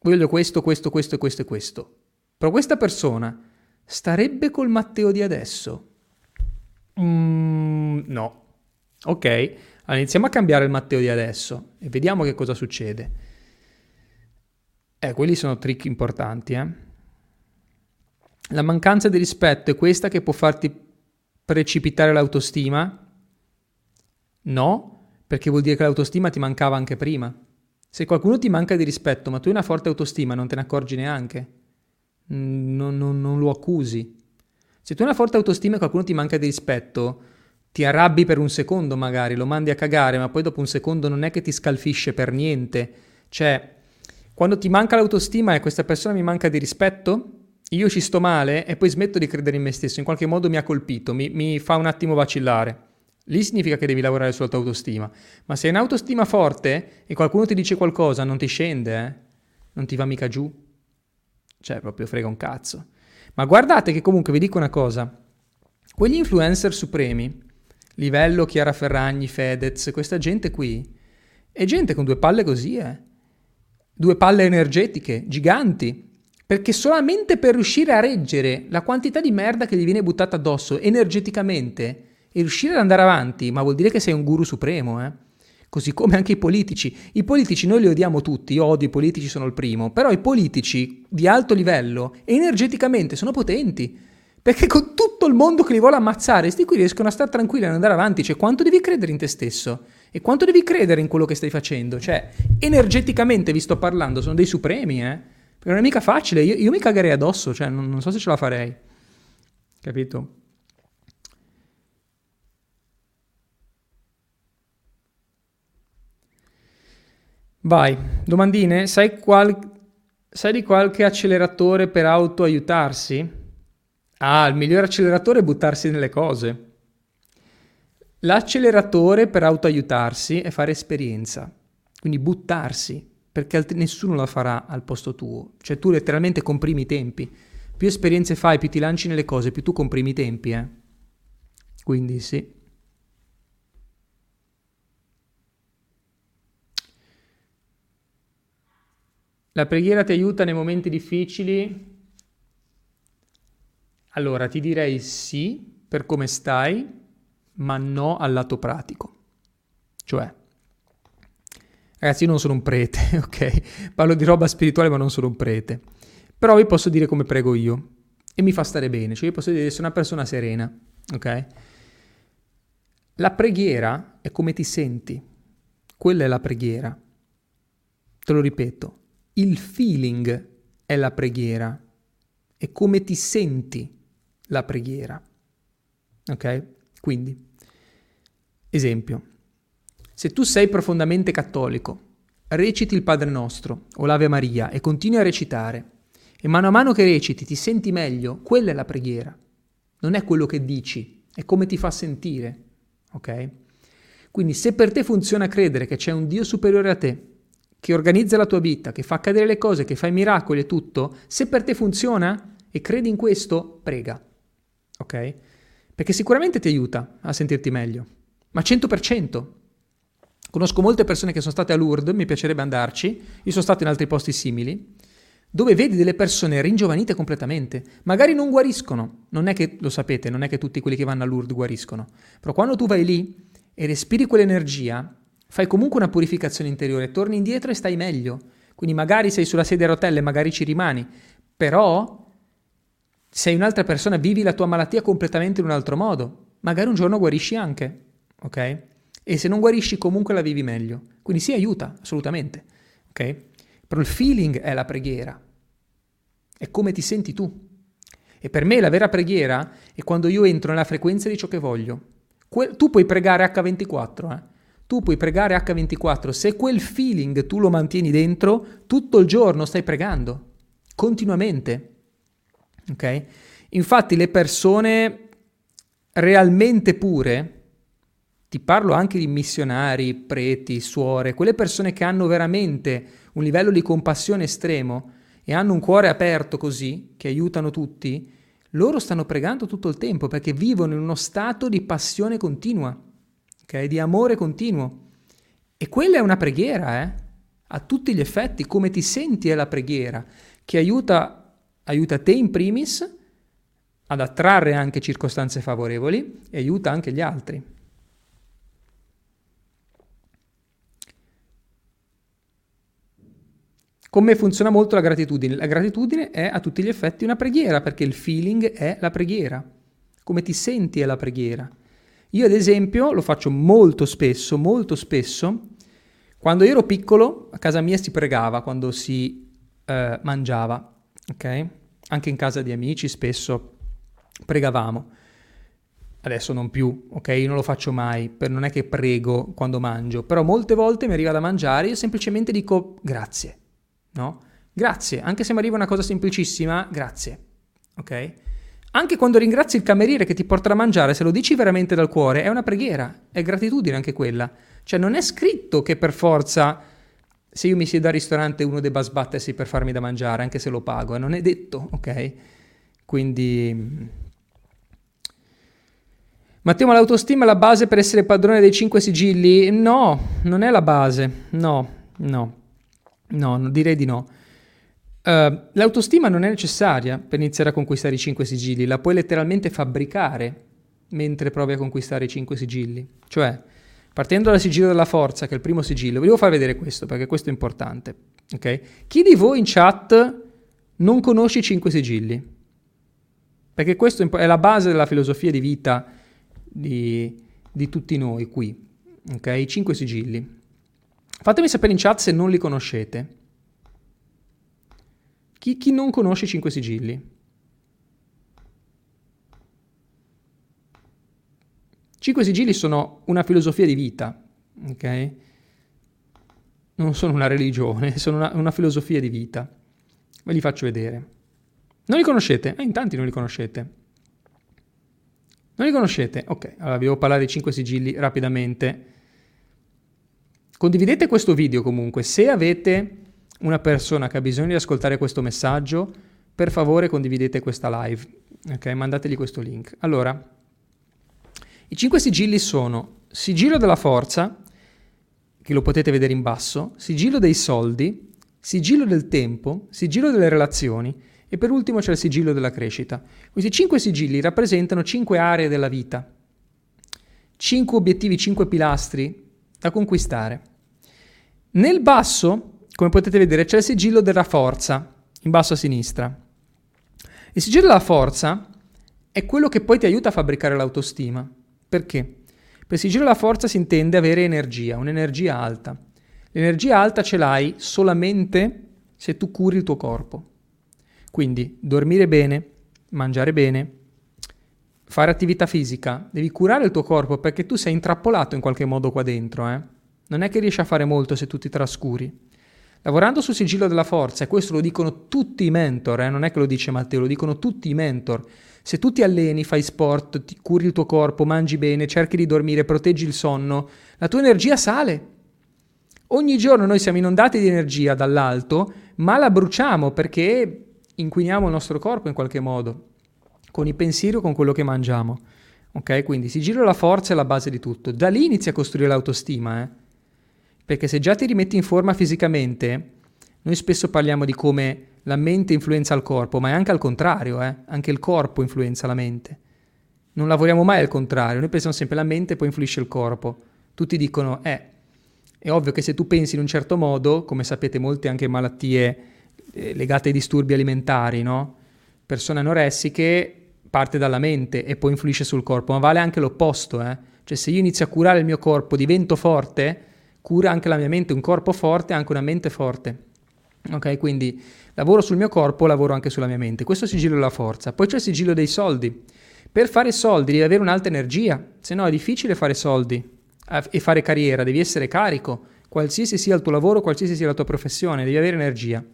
voglio questo, questo, questo e questo e questo. Però questa persona starebbe col Matteo di adesso? Mm, no. Ok, allora, iniziamo a cambiare il Matteo di adesso e vediamo che cosa succede. Eh, quelli sono trick importanti, eh. La mancanza di rispetto è questa che può farti precipitare l'autostima? No, perché vuol dire che l'autostima ti mancava anche prima. Se qualcuno ti manca di rispetto, ma tu hai una forte autostima, non te ne accorgi neanche. Non, non, non lo accusi. Se tu hai una forte autostima e qualcuno ti manca di rispetto, ti arrabbi per un secondo magari, lo mandi a cagare, ma poi dopo un secondo non è che ti scalfisce per niente. Cioè, quando ti manca l'autostima e questa persona mi manca di rispetto, io ci sto male e poi smetto di credere in me stesso, in qualche modo mi ha colpito, mi, mi fa un attimo vacillare. Lì significa che devi lavorare sulla tua autostima. Ma se hai un'autostima forte e qualcuno ti dice qualcosa, non ti scende, eh? Non ti va mica giù. Cioè, proprio frega un cazzo. Ma guardate che comunque vi dico una cosa. Quegli influencer supremi livello Chiara Ferragni, Fedez, questa gente qui, è gente con due palle così, eh. Due palle energetiche, giganti. Perché solamente per riuscire a reggere la quantità di merda che gli viene buttata addosso energeticamente e riuscire ad andare avanti, ma vuol dire che sei un guru supremo, eh. Così come anche i politici. I politici noi li odiamo tutti, io odio i politici, sono il primo, però i politici di alto livello energeticamente sono potenti. Perché con tutto il mondo che li vuole ammazzare, questi qui riescono a stare tranquilli e ad andare avanti. Cioè, quanto devi credere in te stesso? E quanto devi credere in quello che stai facendo? Cioè, energeticamente vi sto parlando, sono dei supremi, eh? Perché non è mica facile. Io, io mi cagherei addosso, cioè, non, non so se ce la farei. Capito? Vai, domandine, sai, qual... sai di qualche acceleratore per autoaiutarsi? Ah, il miglior acceleratore è buttarsi nelle cose. L'acceleratore per autoaiutarsi è fare esperienza, quindi buttarsi, perché alt- nessuno la farà al posto tuo. Cioè tu letteralmente comprimi i tempi. Più esperienze fai, più ti lanci nelle cose, più tu comprimi i tempi, eh. Quindi sì. La preghiera ti aiuta nei momenti difficili allora ti direi sì per come stai, ma no al lato pratico. Cioè, ragazzi, io non sono un prete, ok? Parlo di roba spirituale, ma non sono un prete. Però vi posso dire come prego io e mi fa stare bene, cioè io posso dire che sono una persona serena, ok? La preghiera è come ti senti, quella è la preghiera. Te lo ripeto, il feeling è la preghiera, è come ti senti la preghiera. Ok? Quindi, esempio, se tu sei profondamente cattolico, reciti il Padre Nostro o l'Ave Maria e continui a recitare, e mano a mano che reciti ti senti meglio, quella è la preghiera. Non è quello che dici, è come ti fa sentire. Ok? Quindi se per te funziona credere che c'è un Dio superiore a te, che organizza la tua vita, che fa accadere le cose, che fa i miracoli e tutto, se per te funziona e credi in questo, prega ok? Perché sicuramente ti aiuta a sentirti meglio, ma 100%. Conosco molte persone che sono state a Lourdes, mi piacerebbe andarci, io sono stato in altri posti simili, dove vedi delle persone ringiovanite completamente, magari non guariscono, non è che, lo sapete, non è che tutti quelli che vanno a Lourdes guariscono, però quando tu vai lì e respiri quell'energia, fai comunque una purificazione interiore, torni indietro e stai meglio, quindi magari sei sulla sedia a rotelle, magari ci rimani, però sei un'altra persona, vivi la tua malattia completamente in un altro modo, magari un giorno guarisci anche, ok? E se non guarisci comunque la vivi meglio, quindi sì aiuta, assolutamente, ok? Però il feeling è la preghiera, è come ti senti tu. E per me la vera preghiera è quando io entro nella frequenza di ciò che voglio. Que- tu puoi pregare H24, eh? Tu puoi pregare H24, se quel feeling tu lo mantieni dentro, tutto il giorno stai pregando, continuamente. Ok? Infatti le persone realmente pure, ti parlo anche di missionari, preti, suore, quelle persone che hanno veramente un livello di compassione estremo e hanno un cuore aperto così, che aiutano tutti, loro stanno pregando tutto il tempo perché vivono in uno stato di passione continua, okay? di amore continuo. E quella è una preghiera, eh? a tutti gli effetti, come ti senti è la preghiera, che aiuta, aiuta te in primis ad attrarre anche circostanze favorevoli e aiuta anche gli altri. Come funziona molto la gratitudine? La gratitudine è a tutti gli effetti una preghiera, perché il feeling è la preghiera. Come ti senti è la preghiera. Io ad esempio lo faccio molto spesso, molto spesso. Quando ero piccolo, a casa mia si pregava quando si eh, mangiava, ok? Anche in casa di amici spesso pregavamo. Adesso non più, ok? Io non lo faccio mai, per non è che prego quando mangio, però molte volte mi arriva da mangiare e io semplicemente dico grazie no? Grazie, anche se mi arriva una cosa semplicissima, grazie, ok? Anche quando ringrazi il cameriere che ti porta da mangiare, se lo dici veramente dal cuore, è una preghiera, è gratitudine anche quella. Cioè non è scritto che per forza se io mi siedo al ristorante uno debba sbattersi per farmi da mangiare, anche se lo pago, e non è detto, ok? Quindi... Matteo, ma l'autostima è la base per essere padrone dei cinque sigilli? No, non è la base, no, no. No, direi di no. Uh, l'autostima non è necessaria per iniziare a conquistare i cinque sigilli, la puoi letteralmente fabbricare mentre provi a conquistare i cinque sigilli. Cioè, partendo dal sigillo della forza, che è il primo sigillo, vi devo far vedere questo perché questo è importante. Okay? Chi di voi in chat non conosce i cinque sigilli? Perché questo è la base della filosofia di vita di, di tutti noi qui. Okay? I cinque sigilli. Fatemi sapere in chat se non li conoscete. Chi, chi non conosce i cinque sigilli? Cinque sigilli sono una filosofia di vita, ok? Non sono una religione, sono una, una filosofia di vita. Ve li faccio vedere. Non li conoscete? Eh, in tanti non li conoscete. Non li conoscete? Ok, allora vi devo parlare dei cinque sigilli rapidamente Condividete questo video comunque, se avete una persona che ha bisogno di ascoltare questo messaggio, per favore condividete questa live, ok? Mandategli questo link. Allora, i cinque sigilli sono sigillo della forza, che lo potete vedere in basso, sigillo dei soldi, sigillo del tempo, sigillo delle relazioni e per ultimo c'è il sigillo della crescita. Questi cinque sigilli rappresentano cinque aree della vita, cinque obiettivi, cinque pilastri da conquistare. Nel basso, come potete vedere, c'è il sigillo della forza, in basso a sinistra. Il sigillo della forza è quello che poi ti aiuta a fabbricare l'autostima. Perché? Per il sigillo della forza si intende avere energia, un'energia alta. L'energia alta ce l'hai solamente se tu curi il tuo corpo. Quindi dormire bene, mangiare bene, fare attività fisica, devi curare il tuo corpo perché tu sei intrappolato in qualche modo qua dentro, eh? Non è che riesci a fare molto se tu ti trascuri. Lavorando sul sigillo della forza, e questo lo dicono tutti i mentor, eh? non è che lo dice Matteo, lo dicono tutti i mentor. Se tu ti alleni, fai sport, ti curi il tuo corpo, mangi bene, cerchi di dormire, proteggi il sonno, la tua energia sale. Ogni giorno noi siamo inondati di energia dall'alto, ma la bruciamo perché inquiniamo il nostro corpo in qualche modo con i pensieri o con quello che mangiamo. Ok? Quindi sigillo la forza è la base di tutto. Da lì inizia a costruire l'autostima, eh? Perché se già ti rimetti in forma fisicamente, noi spesso parliamo di come la mente influenza il corpo, ma è anche al contrario, eh? anche il corpo influenza la mente. Non lavoriamo mai al contrario, noi pensiamo sempre la mente poi influisce il corpo. Tutti dicono, eh, è ovvio che se tu pensi in un certo modo, come sapete molte anche malattie eh, legate ai disturbi alimentari, no? Persone anoressiche parte dalla mente e poi influisce sul corpo, ma vale anche l'opposto, eh? Cioè se io inizio a curare il mio corpo, divento forte, cura anche la mia mente, un corpo forte, anche una mente forte. Ok, quindi lavoro sul mio corpo, lavoro anche sulla mia mente. Questo è il sigillo della forza. Poi c'è il sigillo dei soldi. Per fare soldi devi avere un'alta energia, se no è difficile fare soldi e fare carriera, devi essere carico, qualsiasi sia il tuo lavoro, qualsiasi sia la tua professione, devi avere energia.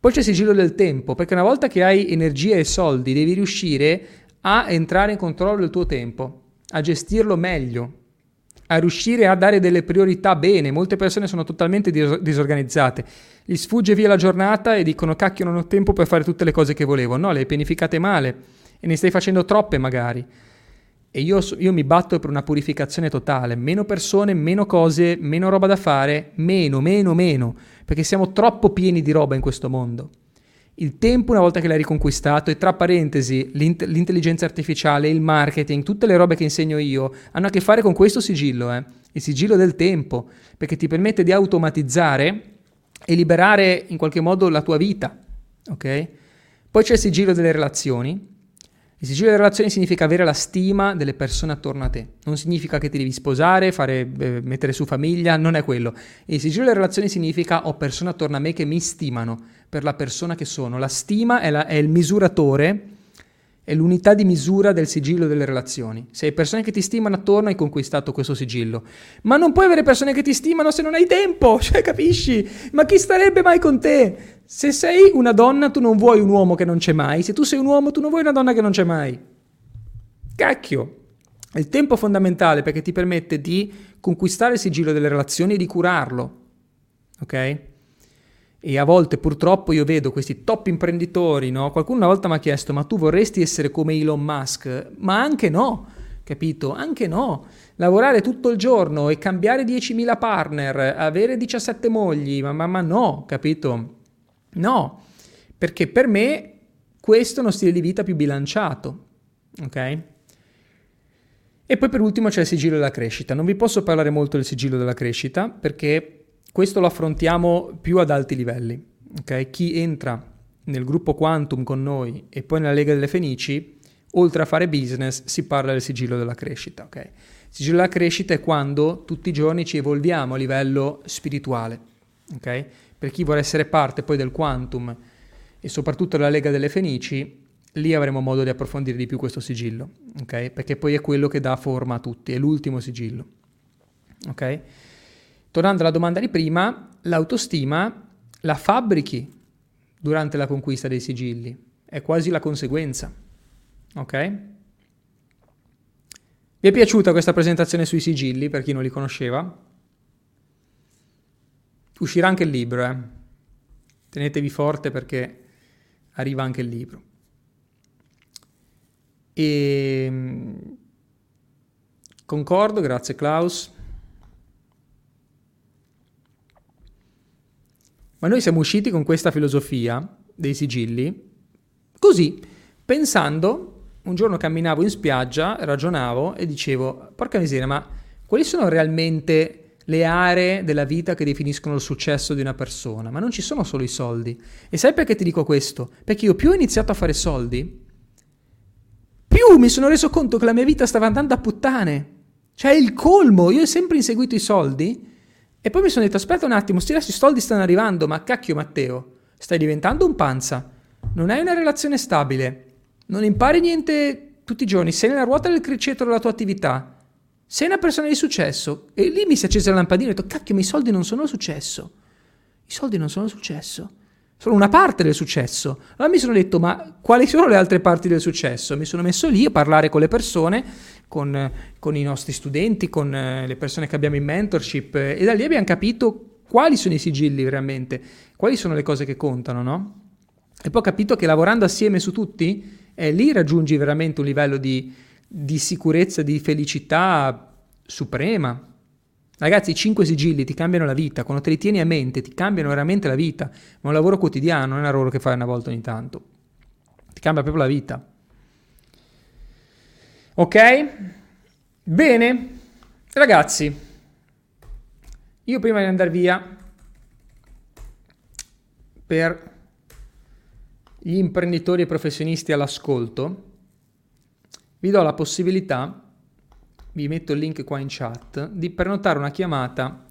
Poi c'è il sigillo del tempo, perché una volta che hai energia e soldi devi riuscire a entrare in controllo del tuo tempo, a gestirlo meglio, a riuscire a dare delle priorità bene. Molte persone sono totalmente dis- disorganizzate. Gli sfugge via la giornata e dicono cacchio non ho tempo per fare tutte le cose che volevo. No, le hai pianificate male e ne stai facendo troppe magari. E io, io mi batto per una purificazione totale. Meno persone, meno cose, meno roba da fare, meno, meno, meno. Perché siamo troppo pieni di roba in questo mondo. Il tempo, una volta che l'hai riconquistato, e tra parentesi, l'int- l'intelligenza artificiale, il marketing, tutte le robe che insegno io, hanno a che fare con questo sigillo, eh? il sigillo del tempo, perché ti permette di automatizzare e liberare in qualche modo la tua vita. Ok? Poi c'è il sigillo delle relazioni, il sigillo delle relazioni significa avere la stima delle persone attorno a te. Non significa che ti devi sposare, fare, eh, mettere su famiglia, non è quello. Il sigillo delle relazioni significa ho persone attorno a me che mi stimano per la persona che sono. La stima è, la, è il misuratore, è l'unità di misura del sigillo delle relazioni. Se hai persone che ti stimano attorno, hai conquistato questo sigillo. Ma non puoi avere persone che ti stimano se non hai tempo, cioè capisci? Ma chi starebbe mai con te? Se sei una donna, tu non vuoi un uomo che non c'è mai. Se tu sei un uomo, tu non vuoi una donna che non c'è mai. Cacchio! Il tempo è fondamentale perché ti permette di conquistare il sigillo delle relazioni e di curarlo. Ok? E a volte purtroppo io vedo questi top imprenditori, no? Qualcuno una volta mi ha chiesto, ma tu vorresti essere come Elon Musk? Ma anche no, capito? Anche no. Lavorare tutto il giorno e cambiare 10.000 partner, avere 17 mogli, ma, ma, ma no, capito? No, perché per me questo è uno stile di vita più bilanciato, ok? E poi per ultimo c'è il sigillo della crescita. Non vi posso parlare molto del sigillo della crescita perché questo lo affrontiamo più ad alti livelli, ok? Chi entra nel gruppo Quantum con noi e poi nella Lega delle Fenici, oltre a fare business, si parla del sigillo della crescita, ok? Il sigillo della crescita è quando tutti i giorni ci evolviamo a livello spirituale, ok? per chi vuole essere parte poi del quantum e soprattutto della Lega delle Fenici, lì avremo modo di approfondire di più questo sigillo, ok? Perché poi è quello che dà forma a tutti, è l'ultimo sigillo, ok? Tornando alla domanda di prima, l'autostima la fabbrichi durante la conquista dei sigilli, è quasi la conseguenza, ok? Vi è piaciuta questa presentazione sui sigilli per chi non li conosceva? Uscirà anche il libro, eh. Tenetevi forte perché arriva anche il libro. E ehm, concordo, grazie Klaus. Ma noi siamo usciti con questa filosofia dei sigilli così, pensando, un giorno camminavo in spiaggia, ragionavo e dicevo, porca miseria, ma quali sono realmente le aree della vita che definiscono il successo di una persona, ma non ci sono solo i soldi. E sai perché ti dico questo? Perché io più ho iniziato a fare soldi, più mi sono reso conto che la mia vita stava andando a puttane. Cioè il colmo, io ho sempre inseguito i soldi e poi mi sono detto aspetta un attimo, sti soldi stanno arrivando, ma cacchio Matteo, stai diventando un panza, non hai una relazione stabile, non impari niente tutti i giorni, sei nella ruota del criceto della tua attività, sei una persona di successo e lì mi si è accesa la lampadina e ho detto cacchio ma i soldi non sono successo. I soldi non sono successo. Sono una parte del successo. Allora mi sono detto ma quali sono le altre parti del successo? Mi sono messo lì a parlare con le persone, con, con i nostri studenti, con eh, le persone che abbiamo in mentorship e da lì abbiamo capito quali sono i sigilli veramente, quali sono le cose che contano, no? E poi ho capito che lavorando assieme su tutti, eh, lì raggiungi veramente un livello di, di sicurezza, di felicità suprema. Ragazzi, i 5 sigilli ti cambiano la vita, quando te li tieni a mente ti cambiano veramente la vita, ma un lavoro quotidiano, non è un lavoro che fai una volta ogni tanto. Ti cambia proprio la vita. Ok? Bene, ragazzi, io prima di andare via, per gli imprenditori e professionisti all'ascolto, vi do la possibilità, vi metto il link qua in chat, di prenotare una chiamata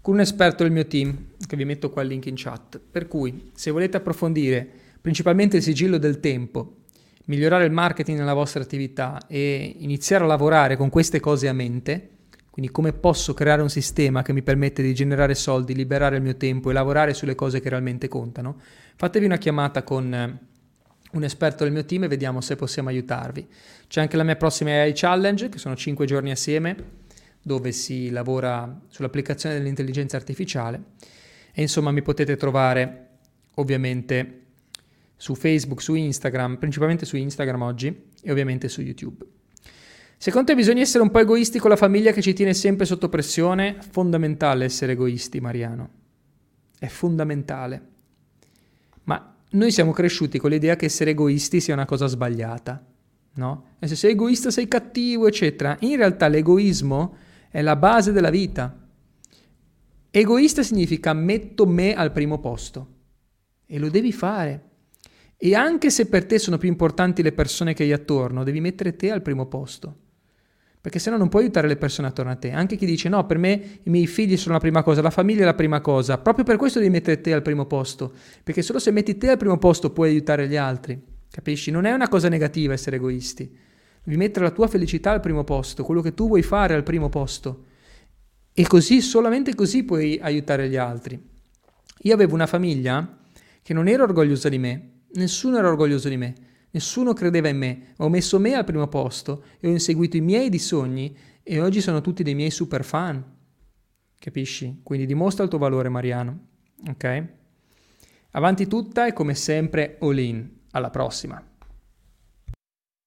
con un esperto del mio team, che vi metto qua il link in chat. Per cui, se volete approfondire principalmente il sigillo del tempo, migliorare il marketing nella vostra attività e iniziare a lavorare con queste cose a mente, quindi come posso creare un sistema che mi permette di generare soldi, liberare il mio tempo e lavorare sulle cose che realmente contano, fatevi una chiamata con eh, un esperto del mio team e vediamo se possiamo aiutarvi. C'è anche la mia prossima AI Challenge, che sono 5 giorni assieme, dove si lavora sull'applicazione dell'intelligenza artificiale. E insomma mi potete trovare ovviamente su Facebook, su Instagram, principalmente su Instagram oggi e ovviamente su YouTube. Secondo te bisogna essere un po' egoisti con la famiglia che ci tiene sempre sotto pressione? Fondamentale essere egoisti, Mariano. È fondamentale. Ma noi siamo cresciuti con l'idea che essere egoisti sia una cosa sbagliata, no? E se sei egoista sei cattivo, eccetera. In realtà l'egoismo è la base della vita. Egoista significa metto me al primo posto. E lo devi fare. E anche se per te sono più importanti le persone che hai attorno, devi mettere te al primo posto. Perché se no non puoi aiutare le persone attorno a te. Anche chi dice no, per me i miei figli sono la prima cosa, la famiglia è la prima cosa, proprio per questo devi mettere te al primo posto, perché solo se metti te al primo posto puoi aiutare gli altri, capisci? Non è una cosa negativa essere egoisti, devi mettere la tua felicità al primo posto, quello che tu vuoi fare al primo posto, e così, solamente così puoi aiutare gli altri. Io avevo una famiglia che non era orgogliosa di me, nessuno era orgoglioso di me, Nessuno credeva in me, ho messo me al primo posto e ho inseguito i miei di sogni e oggi sono tutti dei miei super fan. Capisci? Quindi dimostra il tuo valore, Mariano. Ok? Avanti tutta e come sempre all in. Alla prossima.